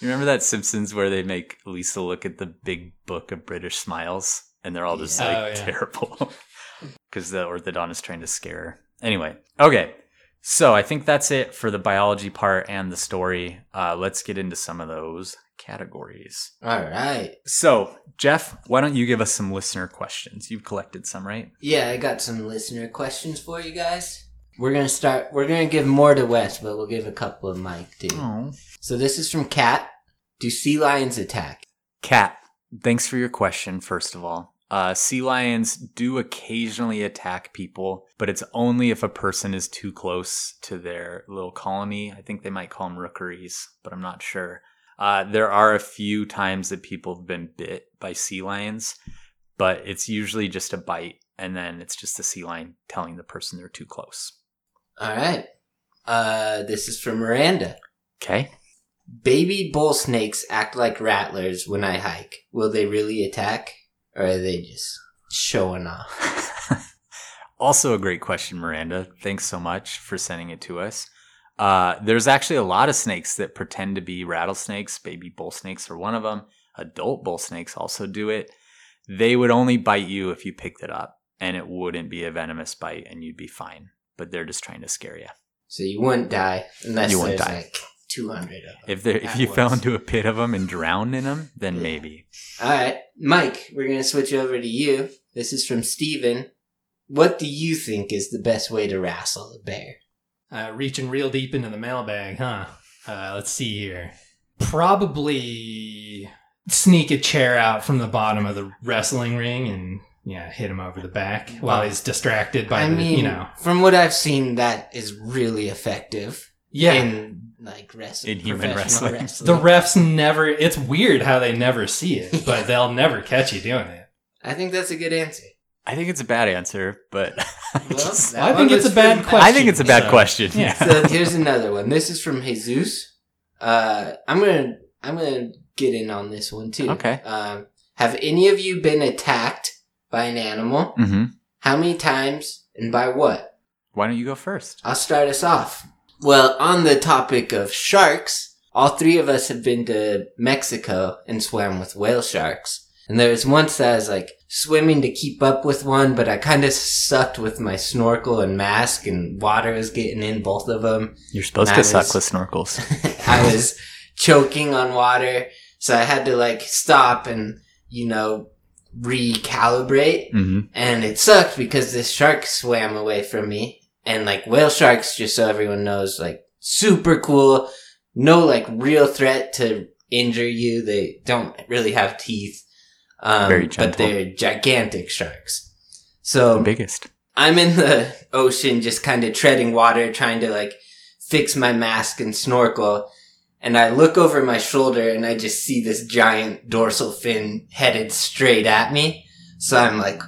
You remember that Simpsons where they make Lisa look at the big book of British smiles and they're all just Yeah. like Oh, yeah. terrible [laughs] because the orthodontist is trying to scare her. Anyway, okay. So I think that's it for the biology part and the story. Uh, let's get into some of those categories. All right. So, Jeff, why don't you give us some listener questions? You've collected some, right? Yeah, I got some listener questions for you guys. We're gonna start. We're gonna give more to Wes, but we'll give a couple of Mike too. Oh. So this is from Kat. Do sea lions attack? Kat, thanks for your question, first of all. Uh, sea lions do occasionally attack people, but it's only if a person is too close to their little colony. I think they might call them rookeries, but I'm not sure. Uh, there are a few times that people have been bit by sea lions, but it's usually just a bite, and then it's just the sea lion telling the person they're too close. All right. Uh, this is from Miranda. Okay. Baby bull snakes act like rattlers when I hike. Will they really attack, or are they just showing off? [laughs] also a great question, Miranda. Thanks so much for sending it to us. Uh, there's actually a lot of snakes that pretend to be rattlesnakes. Baby bull snakes are one of them. Adult bull snakes also do it. They would only bite you if you picked it up, and it wouldn't be a venomous bite, and you'd be fine. But they're just trying to scare you. So you wouldn't die unless You wouldn't die. like two hundred of them. If they if At you fell into a pit of them and drowned in them, then Yeah. maybe. All right, Mike. We're gonna switch over to you. This is from Steven. What do you think is the best way to wrestle a bear? Uh, reaching real deep into the mailbag, huh? Uh, let's see here. Probably sneak a chair out from the bottom of the wrestling ring and yeah, hit him over the back while he's distracted by I the, mean, you know, from what I've seen, that is really effective yeah. in like wrestling. In human professional wrestling. the refs never. It's weird how they never see it, [laughs] but they'll never catch you doing it. I think that's a good answer. I think it's a bad answer, but [laughs] I Well, just- I think it's a bad question. I think it's a bad so- question. yeah. so here's another one. This is from Jesus. Uh, I'm gonna I'm gonna get in on this one too. Okay. Um, have any of you been attacked by an animal? hmm How many times and by what? Why don't you go first? I'll start us off. Well, on the topic of sharks, all three of us have been to Mexico and swam with whale sharks. And there was once that I was like swimming to keep up with one, but I kind of sucked with my snorkel and mask, and water was getting in both of them. You're supposed to was- suck with snorkels. [laughs] I was choking on water, so I had to like stop and, you know, recalibrate. hmm And it sucked because this shark swam away from me. And like whale sharks, just so everyone knows, like super cool. No like real threat to injure you. They don't really have teeth. Um, Very but they're gigantic sharks. The So biggest. I'm in the ocean just kind of treading water, trying to like fix my mask and snorkel. And I look over my shoulder and I just see this giant dorsal fin headed straight at me. So I'm like,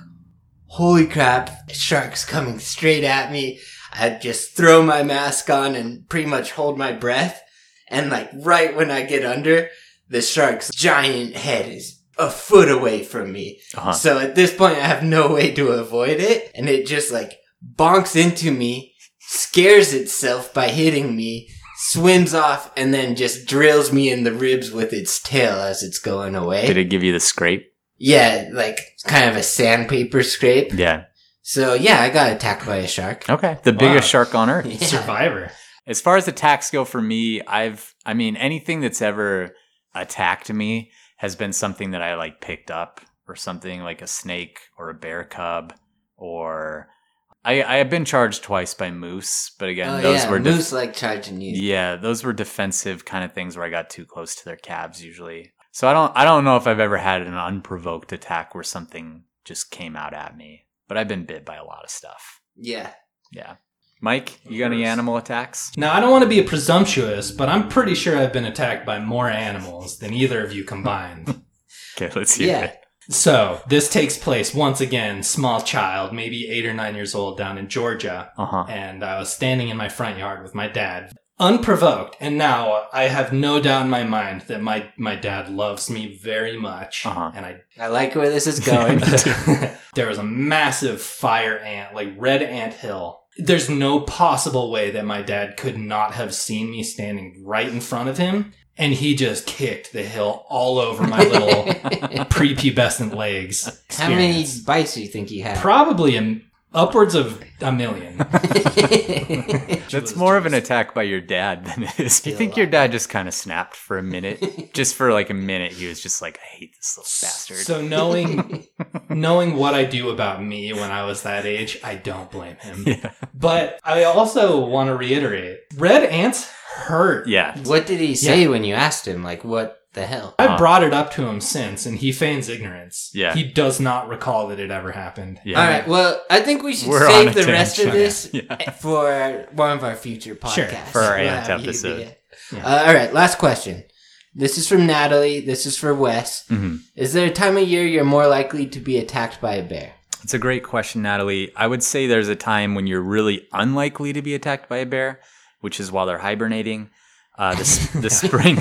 holy crap, shark's coming straight at me. I just throw my mask on and pretty much hold my breath. And like right when I get under, the shark's giant head is a foot away from me. Uh-huh. So at this point, I have no way to avoid it, and it just like bonks into me, scares itself by hitting me, swims off, and then just drills me in the ribs with its tail as it's going away. Did it give you the scrape? Yeah, like kind of a sandpaper scrape. Yeah. So yeah, I got attacked by a shark. Okay. The biggest shark on earth. [laughs] Yeah. Survivor. As far as attacks go for me, I've, I mean, anything that's ever attacked me has been something that I like picked up or something like a snake or a bear cub or I, I have been charged twice by moose, but again, oh those yeah, were def- moose like charging you. Yeah, those were defensive kind of things where I got too close to their calves usually. So I don't I don't know if I've ever had an unprovoked attack where something just came out at me. But I've been bit by a lot of stuff. Yeah. Yeah. Mike, you got any animal attacks? Now, I don't want to be presumptuous, but I'm pretty sure I've been attacked by more animals than either of you combined. [laughs] Okay, let's hear Yeah. it. So this takes place once again, small child, maybe eight or nine years old, down in Georgia. Uh huh. and I was standing in my front yard with my dad, unprovoked. And now I have no doubt in my mind that my, my dad loves me very much. Uh-huh. And I, I like where this is going. [laughs] [laughs] there was a massive fire ant, like red ant hill. There's no possible way that my dad could not have seen me standing right in front of him. And he just kicked the hill all over my little [laughs] prepubescent legs. How many bites do you think he had? Probably a, upwards of a million. [laughs] That's more of an attack by your dad than it is. You think your dad just kind of snapped for a minute? [laughs] just for like a minute, he was just like, I hate this little bastard. So knowing [laughs] knowing what I do about me when I was that age, I don't blame him. yeah. But I also want to reiterate, red ants hurt. Yeah. what did he say when you asked him? Like, what the hell? I Uh. brought it up to him since, and he feigns ignorance. Yeah. he does not recall that it ever happened. Yeah. All right. Well, I think we should We're save a the rest of tangent. this [laughs] Yeah. for one of our future podcasts. Sure, podcasts. for our We'll ant episode. Yeah. Uh, all right. Last question. This is from Natalie. This is for Wes. hmm Is there a time of year you're more likely to be attacked by a bear? It's a great question, Natalie. I would say there's a time when you're really unlikely to be attacked by a bear, which is while they're hibernating. Uh, the, [laughs] the spring.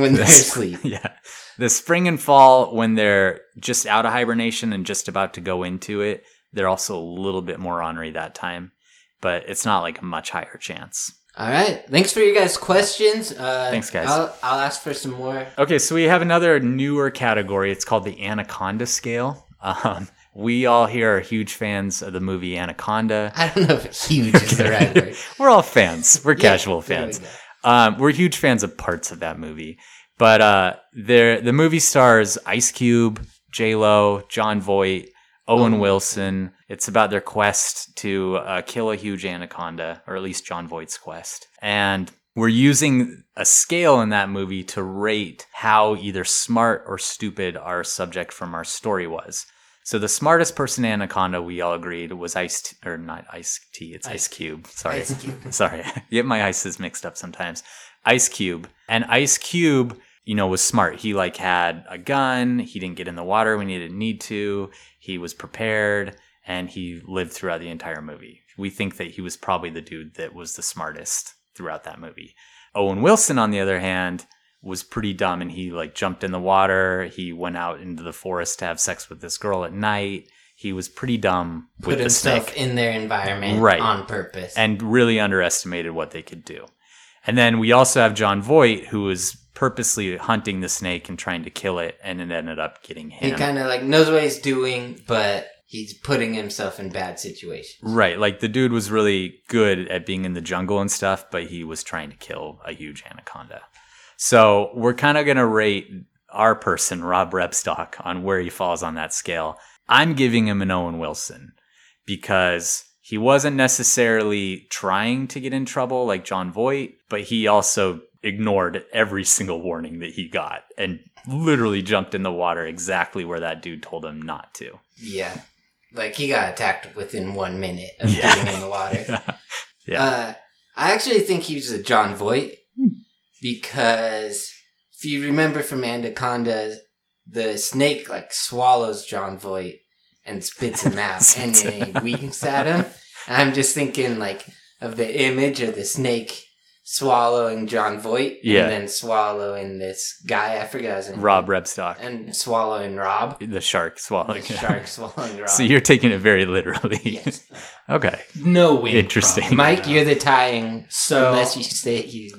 When [laughs] they're [laughs] This- asleep. yeah. The spring and fall, when they're just out of hibernation and just about to go into it, they're also a little bit more ornery that time. But it's not like a much higher chance. All right. Thanks for your guys' questions. Uh, Thanks, guys. I'll, I'll ask for some more. Okay, so we have another newer category. It's called the Anaconda scale. Um, we all here are huge fans of the movie Anaconda. I don't know if huge is the right word. We're all fans. We're Yeah, casual there we fans. Um, we're huge fans of parts of that movie. But uh, there, the movie stars Ice Cube, J Lo, Jon Voight, Owen Wilson. It's about their quest to uh, kill a huge anaconda, or at least Jon Voight's quest. And we're using a scale in that movie to rate how either smart or stupid our subject from our story was. So the smartest person in Anaconda, we all agreed, was Ice, T- or not Ice T, it's Ice Cube. Sorry, Ice Cube. [laughs] sorry, [laughs] get my ices mixed up sometimes. Ice Cube, and Ice Cube, you know, was smart. He like had a gun. He didn't get in the water when he didn't need to. He was prepared, and he lived throughout the entire movie. We think that he was probably the dude that was the smartest throughout that movie. Owen Wilson, on the other hand, was pretty dumb and he like jumped in the water. He went out into the forest to have sex with this girl at night. He was pretty dumb with Put the himself snake in their environment Right. on purpose. and really underestimated what they could do. And then we also have Jon Voight, who was purposely hunting the snake and trying to kill it, and it ended up getting him. he kind of like knows what he's doing, but he's putting himself in bad situations. Right, like the dude was really good at being in the jungle and stuff, but he was trying to kill a huge anaconda. So we're kind of going to rate our person, Rob Repstock, on where he falls on that scale. I'm giving him an Owen Wilson because he wasn't necessarily trying to get in trouble like Jon Voight, but he also ignored every single warning that he got and literally jumped in the water exactly where that dude told him not to. Yeah. Like he got attacked within one minute of Yeah. getting in the water. [laughs] Yeah. Uh, I actually think he was a Jon Voight because if you remember from Anaconda, the snake like swallows Jon Voight and spits him out, [laughs] and then he winks at him. I'm just thinking like of the image of the snake swallowing Jon Voight, Yeah. and then swallowing this guy. I forget his name. Rob Repstock. and swallowing Rob. The shark swallowing. The shark [laughs] swallowing Rob. So you're taking it very literally. yes. [laughs] okay. No win. Interesting. problem. Mike, you're the tying. So- unless you say he is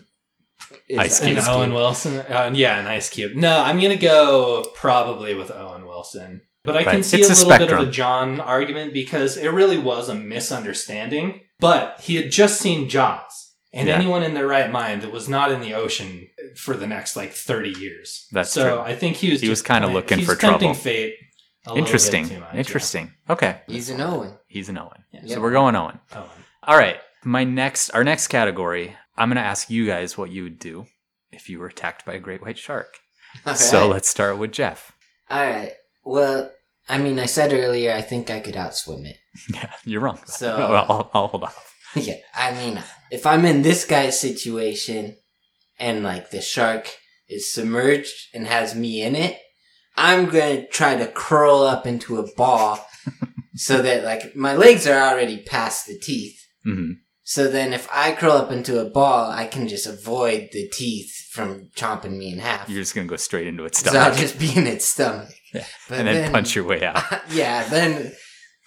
Ice And Cube. Owen Wilson. Uh, yeah, an Ice Cube. No, I'm going to go probably with Owen Wilson. But I can see It's a a little bit of a Jon argument because it really was a misunderstanding. But he had just seen Jaws. And Yeah. anyone in their right mind that was not in the ocean for the next like 30 years. That's so true. I think he was He was kinda looking he's for tempting trouble. fate. a little bit Interesting. too much, yeah. Interesting. Okay. He's an Owen. He's an Owen. Yeah. So Yep. we're going Owen. Owen. All right. My next, our next category, I'm going to ask you guys what you would do if you were attacked by a great white shark. So let's start with Jeff. All right. Well, I mean, I said earlier, I think I could outswim it. [laughs] Yeah, you're wrong. So- [laughs] Well, I'll, I'll hold off. [laughs] yeah. I mean, if I'm in this guy's situation and like the shark is submerged and has me in it, I'm gonna try to curl up into a ball so that like my legs are already past the teeth. hmm So then if I curl up into a ball, I can just avoid the teeth from chomping me in half. You're just gonna go straight into its stomach. So stomach I'll just be in its stomach. [laughs] Yeah. But and then, punch your way out. [laughs] yeah, then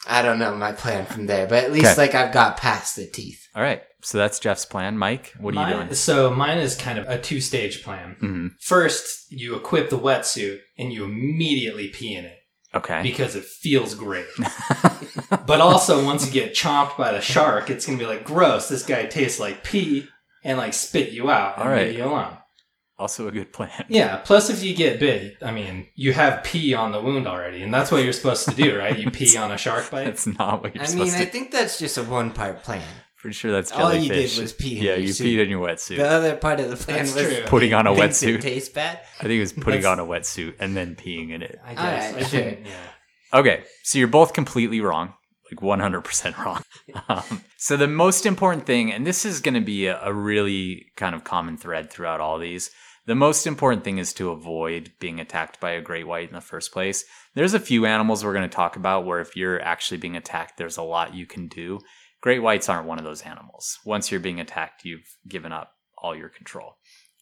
I don't know my plan from there, but at least Okay. like I've got past the teeth. All right. So that's Jeff's plan. Mike, what are you doing? So mine is kind of a two stage plan. hmm First, you equip the wetsuit and you immediately pee in it Okay. because it feels great. [laughs] but also, once you get chomped by the shark, it's gonna be like gross. This guy tastes like pee and like spit you out and All right. leave you alone. also a good plan. Yeah. Plus, if you get bit, I mean, you have pee on the wound already, and that's what you're supposed to do, right? You pee on a shark bite. [laughs] That's not what you're supposed to. I supposed mean, I think that's just a one part plan. Pretty sure that's all you did was pee in Yeah, your you suit. peed in your wetsuit. The other part of the plan That's was true. Putting on a makes it wetsuit. taste bad. I think it was putting on a wetsuit and then peeing in it. I guess. Alright, I sure. didn't. Yeah. Okay, so you're both completely wrong, like 100% wrong. [laughs] Um, so the most important thing, and this is going to be a, a really kind of common thread throughout all these, the most important thing is to avoid being attacked by a great white in the first place. There's a few animals we're going to talk about where if you're actually being attacked, there's a lot you can do. Great whites aren't one of those animals. Once you're being attacked, you've given up all your control.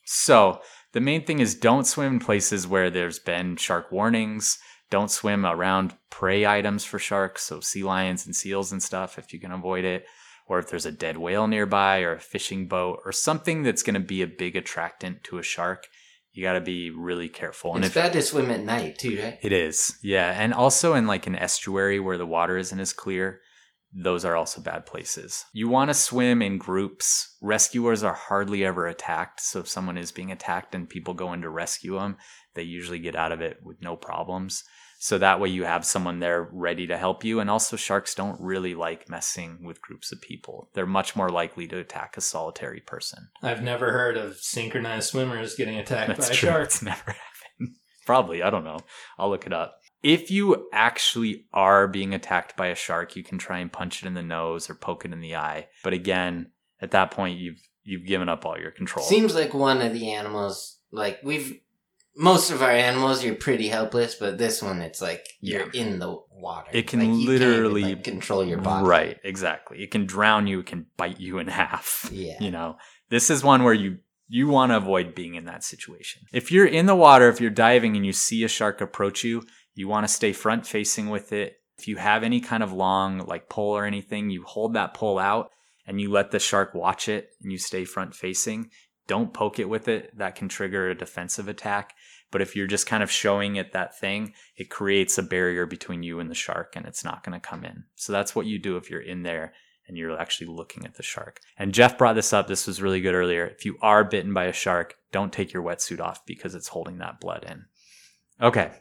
So the main thing is don't swim in places where there's been shark warnings. Don't swim around prey items for sharks, so sea lions and seals and stuff if you can avoid it. Or if there's a dead whale nearby or a fishing boat or something that's going to be a big attractant to a shark, you got to be really careful. And It's if bad to swim at night too, right? it is, yeah, and also in like an estuary where the water isn't as clear, those are also bad places. You want to swim in groups. Rescuers are hardly ever attacked, so if someone is being attacked and people go in to rescue them, they usually get out of it with no problems. So that way you have someone there ready to help you. And also, sharks don't really like messing with groups of people. They're much more likely to attack a solitary person. I've never heard of synchronized swimmers getting attacked That's by a true. shark. It's never [laughs] happened. Probably. I don't know. I'll look it up. If you actually are being attacked by a shark, you can try and punch it in the nose or poke it in the eye. But again, at that point, you've you've given up all your control. Seems like one of the animals, like we've, most of our animals, you're pretty helpless, but this one, it's like you're in the water. It can Like, literally- like, control your body. Right, exactly. It can drown you, it can bite you in [laughs] half. Yeah. You know, this is one where you you want to avoid being in that situation. If you're in the water, if you're diving and you see a shark approach you, you want to stay front facing with it. If you have any kind of long like pole or anything, you hold that pole out and you let the shark watch it and you stay front facing. Don't poke it with it. That can trigger a defensive attack. But if you're just kind of showing it that thing, it creates a barrier between you and the shark and it's not going to come in. So that's what you do if you're in there and you're actually looking at the shark. And Jeff brought this up. This was really good earlier. If you are bitten by a shark, don't take your wetsuit off because it's holding that blood in. Okay.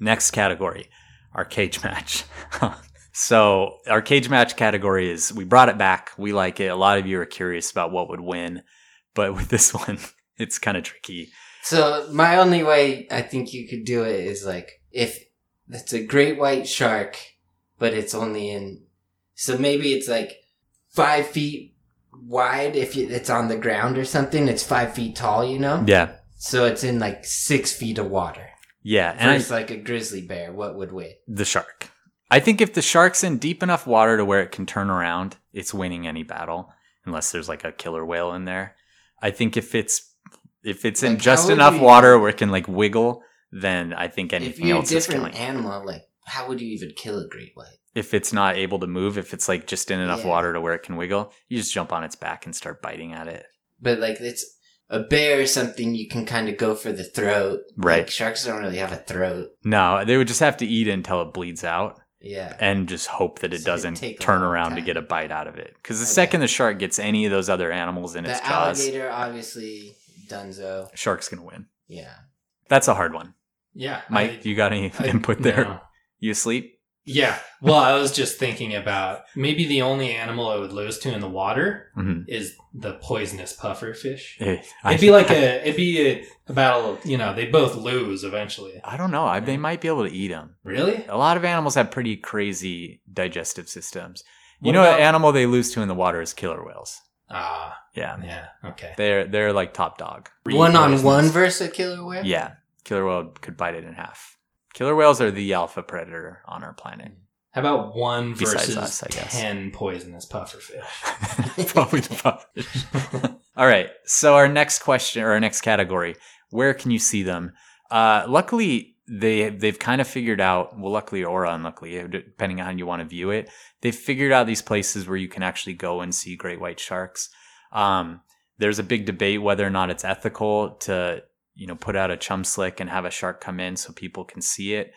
Next category, our cage match. [laughs] so, our cage match category is we brought it back. We like it. A lot of you are curious about what would win, but with this [laughs] one, it's kind of tricky. So my only way I think you could do it is like if it's a great white shark, but it's only in. So maybe it's like five feet wide if it's on the ground or something. It's five feet tall, you know. Yeah. So it's in like six feet of water. Yeah. And I, Versus like a grizzly bear, what would win? the shark. I think if the shark's in deep enough water to where it can turn around, it's winning any battle, unless there's like a killer whale in there. I think if it's if it's in just enough you- water where it can like wiggle, then I think If anything you're a else is different killing. animal, like how would you even kill a great white? if it's not able to move, if it's like just in enough Yeah. water to where it can wiggle, you just jump on its back and start biting at it. But like it's a bear or something, you can kind of go for the throat. Right. Like, sharks don't really have a throat. No, they would just have to eat it until it bleeds out Yeah. and just hope that it So doesn't turn around to get a bite out of it. Because the Okay. second the shark gets any of those other animals in its the jaws, alligator, obviously, Dunzo. shark's gonna win. Yeah. That's a hard one. Yeah. Mike, I- you got any I- [laughs] input there? no. You asleep? Yeah. Well, I was just thinking about maybe the only animal I would lose to in the water Mm-hmm. is the poisonous puffer fish. I, It'd be [laughs] like a it'd be a, a battle. You know, they both lose eventually. I don't know. I, they might be able to eat them. Really? A lot of animals have pretty crazy digestive systems. You What know, about- an animal they lose to in the water is killer whales. Ah, Yeah, yeah. Okay. they're they're like top dog. One on one versus a killer whale? Yeah, killer whale could bite it in half. Killer whales are the alpha predator on our planet. How about one Besides versus us, I guess. ten poisonous pufferfish? [laughs] Probably the pufferfish. [laughs] All right. So our next question or our next category, where can you see them? Uh, luckily, they they've kind of figured out. Well, luckily or unluckily, depending on how you want to view it, they've figured out these places where you can actually go and see great white sharks. Um, there's a big debate whether or not it's ethical to you know put out a chum slick and have a shark come in so people can see it.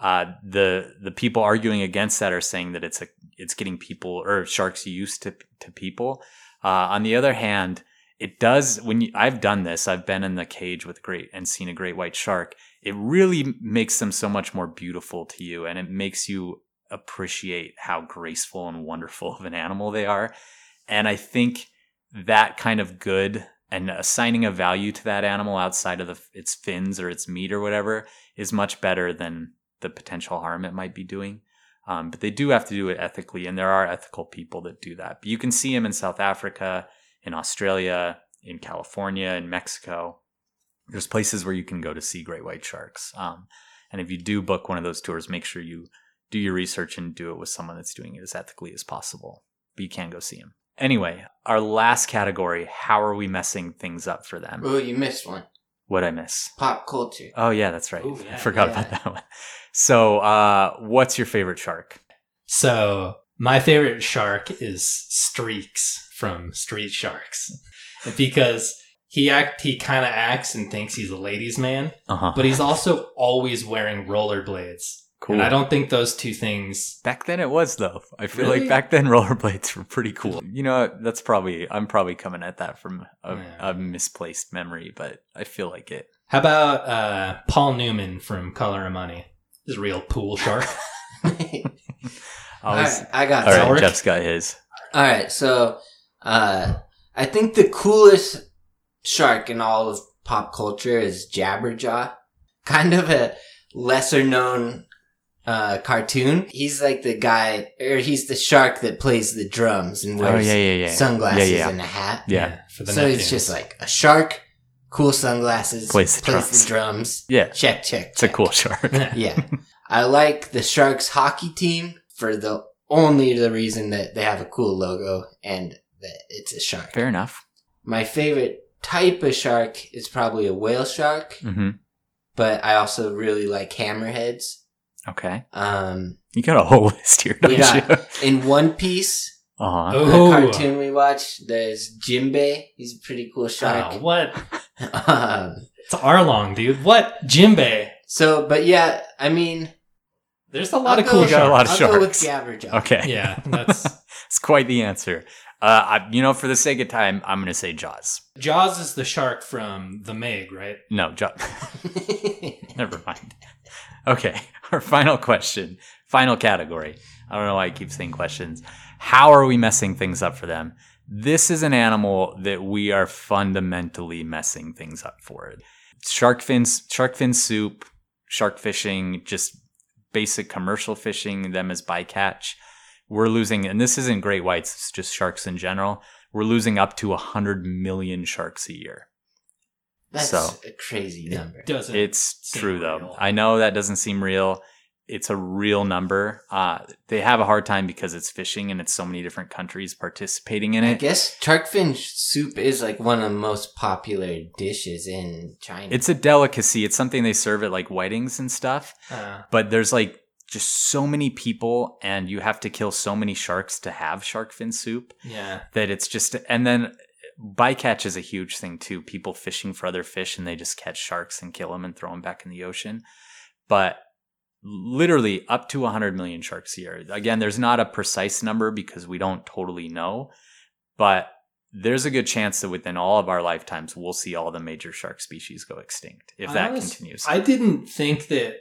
Uh, the the people arguing against that are saying that it's a it's getting people or sharks used to to people. Uh, on the other hand, it does when you, I've done this. I've been in the cage with great and seen a great white shark. It really makes them so much more beautiful to you, and it makes you appreciate how graceful and wonderful of an animal they are. And I think that kind of good and assigning a value to that animal outside of the, its fins or its meat or whatever is much better than the potential harm it might be doing. Um, but they do have to do it ethically, and there are ethical people that do that. But you can see them in South Africa, in Australia, in California, in Mexico. There's places where you can go to see great white sharks. Um, and if you do book one of those tours, make sure you do your research and do it with someone that's doing it as ethically as possible. But you can go see them. Anyway, our last category how are we messing things up for them? Oh, you missed one. What'd I miss? Pop culture. Oh, yeah, that's right. Ooh, yeah, I forgot yeah. about that one. So, uh, what's your favorite shark? So my favorite shark is Streex from Street Sharks, [laughs] because he act he kind of acts and thinks he's a ladies' man, Uh huh. but he's also always wearing rollerblades. Cool. And I don't think those two things. Back then it was though. I feel Really? like back then [laughs] rollerblades were pretty cool. You know, that's probably I'm probably coming at that from a, Yeah. a misplaced memory, but I feel like it. How about uh, Paul Newman from Color of Money? He's a real pool [laughs] shark. [laughs] All Always, right, I got All right, work. Jeff's got his. All right, so uh, I think the coolest shark in all of pop culture is Jabberjaw. Kind of a lesser known uh, cartoon. He's like the guy, or he's the shark that plays the drums and Oh wears yeah, yeah, yeah. sunglasses Yeah, yeah. and a hat. Yeah. for the So it's just like a shark, cool sunglasses, Plays the drums. the drums. Yeah, Check, check. check. it's a cool shark. [laughs] yeah. I like the Sharks hockey team for the only the reason that they have a cool logo and that it's a shark. Fair enough. My favorite type of shark is probably a whale shark, hmm but I also really like hammerheads. Okay, Um, you got a whole [laughs] list here, don't Yeah. you? in One Piece, Uh huh. Oh. the cartoon we watch, there's Jimbei. He's a pretty cool Oh, shark. what? [laughs] um, It's Arlong, dude. What? Jimbei. so, but yeah, I mean, There's a lot I'll of cool go- got a lot sharks. of I'll go with sharks. Jabberjaw. [laughs] Okay. Yeah, that's it's quite the answer. Uh, I, you know, for the sake of time, I'm going to say Jaws. Jaws is the shark from the Meg, right? No, Jaws. Never mind. Okay, [laughs] our final question, final category. I don't know why I keep saying questions. How are we messing things up for them? This is an animal that we are fundamentally messing things up for. Shark fins, shark fin soup, shark fishing, just basic commercial fishing, them as bycatch. We're losing, and this isn't great whites, it's just sharks in general. We're losing up to 100 million sharks a year. That's So- a crazy number. Doesn't It's seem true though. real. I know that doesn't seem real. It's a real number. Uh, they have a hard time because it's fishing and it's so many different countries participating in it. I guess shark fin soup is like one of the most popular dishes in China. It's a delicacy. It's something they serve at like weddings and stuff. Uh, But there's like just so many people, and you have to kill so many sharks to have shark fin soup yeah. that it's just. And then bycatch is a huge thing too. People fishing for other fish and they just catch sharks and kill them and throw them back in the ocean. But literally up to 100 million sharks a year. Again, there's not a precise number because we don't totally know, but there's a good chance that within all of our lifetimes, we'll see all the major shark species go extinct if that honest- continues. I didn't think that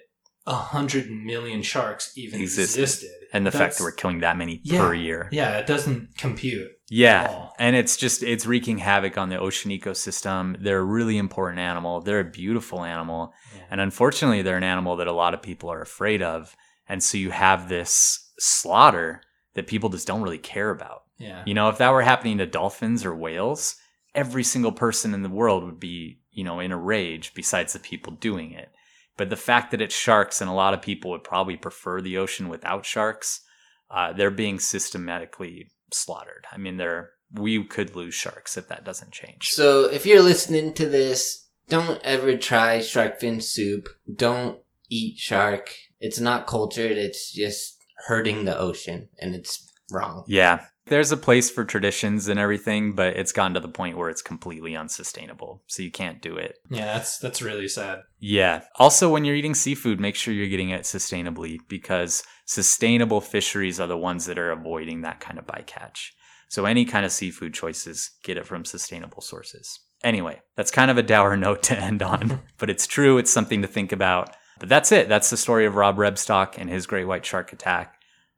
a hundred million sharks even Existed. existed. and the fact that we're killing that many Yeah. per year. Yeah, it doesn't compute. Yeah. all. And it's just, it's wreaking havoc on the ocean ecosystem. They're a really important animal. They're a beautiful animal. Yeah. And unfortunately, they're an animal that a lot of people are afraid of. And so you have this slaughter that people just don't really care about. Yeah. You know, if that were happening to dolphins or whales, every single person in the world would be, you know, in a rage besides the people doing it. But the fact that it's sharks and a lot of people would probably prefer the ocean without sharks, uh, they're being systematically slaughtered. I mean, they're we could lose sharks if that doesn't change. So if you're listening to this, don't ever try shark fin soup. Don't eat shark. It's not cultured. It's just hurting the ocean, and it's wrong. Yeah. There's a place for traditions and everything, but it's gotten to the point where it's completely unsustainable. So you can't do it. Yeah, that's that's really sad. Yeah. Also, when you're eating seafood, make sure you're getting it sustainably because sustainable fisheries are the ones that are avoiding that kind of bycatch. So any kind of seafood choices, get it from sustainable sources. Anyway, that's kind of a dour [laughs] note to end on, but it's true. It's something to think about. But that's it. That's the story of Rob Rebstock and his great white shark attack.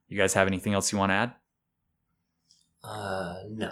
You guys have anything else you want to add? Uh, no.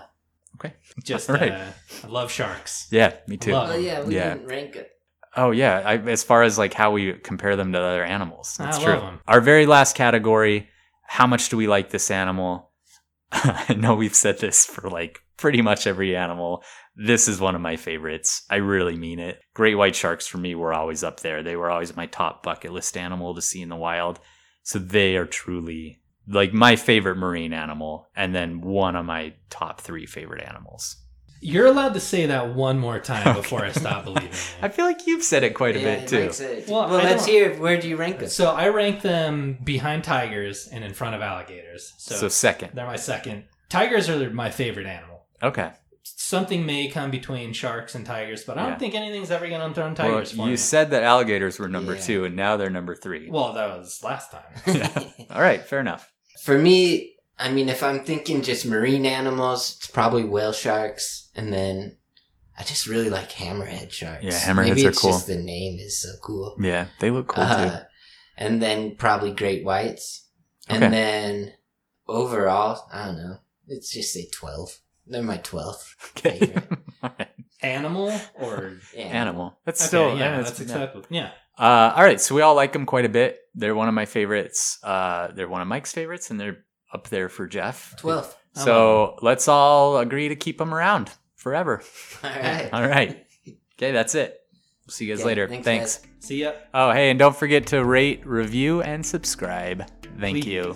Okay. Just [laughs] All right. uh, I love sharks. Yeah, me too. Love- Oh yeah, we Yeah. didn't rank it. Oh yeah, I, as far as like how we compare them to other animals, I that's love true. Our very last category: how much do we like this animal? [laughs] I know we've said this for like pretty much every animal. This is one of my favorites. I really mean it. Great white sharks for me were always up there. They were always my top bucket list animal to see in the wild. So they are truly like my favorite marine animal, and then one of my top three favorite animals. You're allowed to say that one more time before I stop [laughs] believing I feel like you've said it quite a Yeah, bit too. It. Well, Well, let's hear. Where do you rank us? So I rank them behind tigers and in front of alligators. So, so second. they're my second. Tigers are my favorite animal. Okay. Something may come between sharks and tigers, but I don't Yeah. think anything's ever going to dethrone tigers well, for you me. said that alligators were number Yeah. two, and now they're number three. well, that was last time. [laughs] Yeah. All right, fair enough. For me, I mean, if I'm thinking just marine animals, it's probably whale sharks, and then I just really like hammerhead sharks. Yeah, hammerheads Maybe are it's cool. Just the name is so cool. Yeah, they look cool Uh, and then probably great whites, and Okay. then overall, I don't know. Let's just say twelve. They're my twelfth too. Okay. favorite. [laughs] All right. Animal or Yeah. Animal. That's Okay, still yeah, yeah, that's yeah. acceptable. Yeah. Uh, all right, so we all like them quite a bit. They're one of my favorites. Uh, they're one of Mike's favorites, and they're up there for Jeff. Twelve. So let's all agree to keep them around forever. [laughs] All right. All right. Okay, that's it. We'll see you guys Okay, later. thanks, Thanks. See ya. Oh, hey, and don't forget to rate, review, and subscribe. Thank you.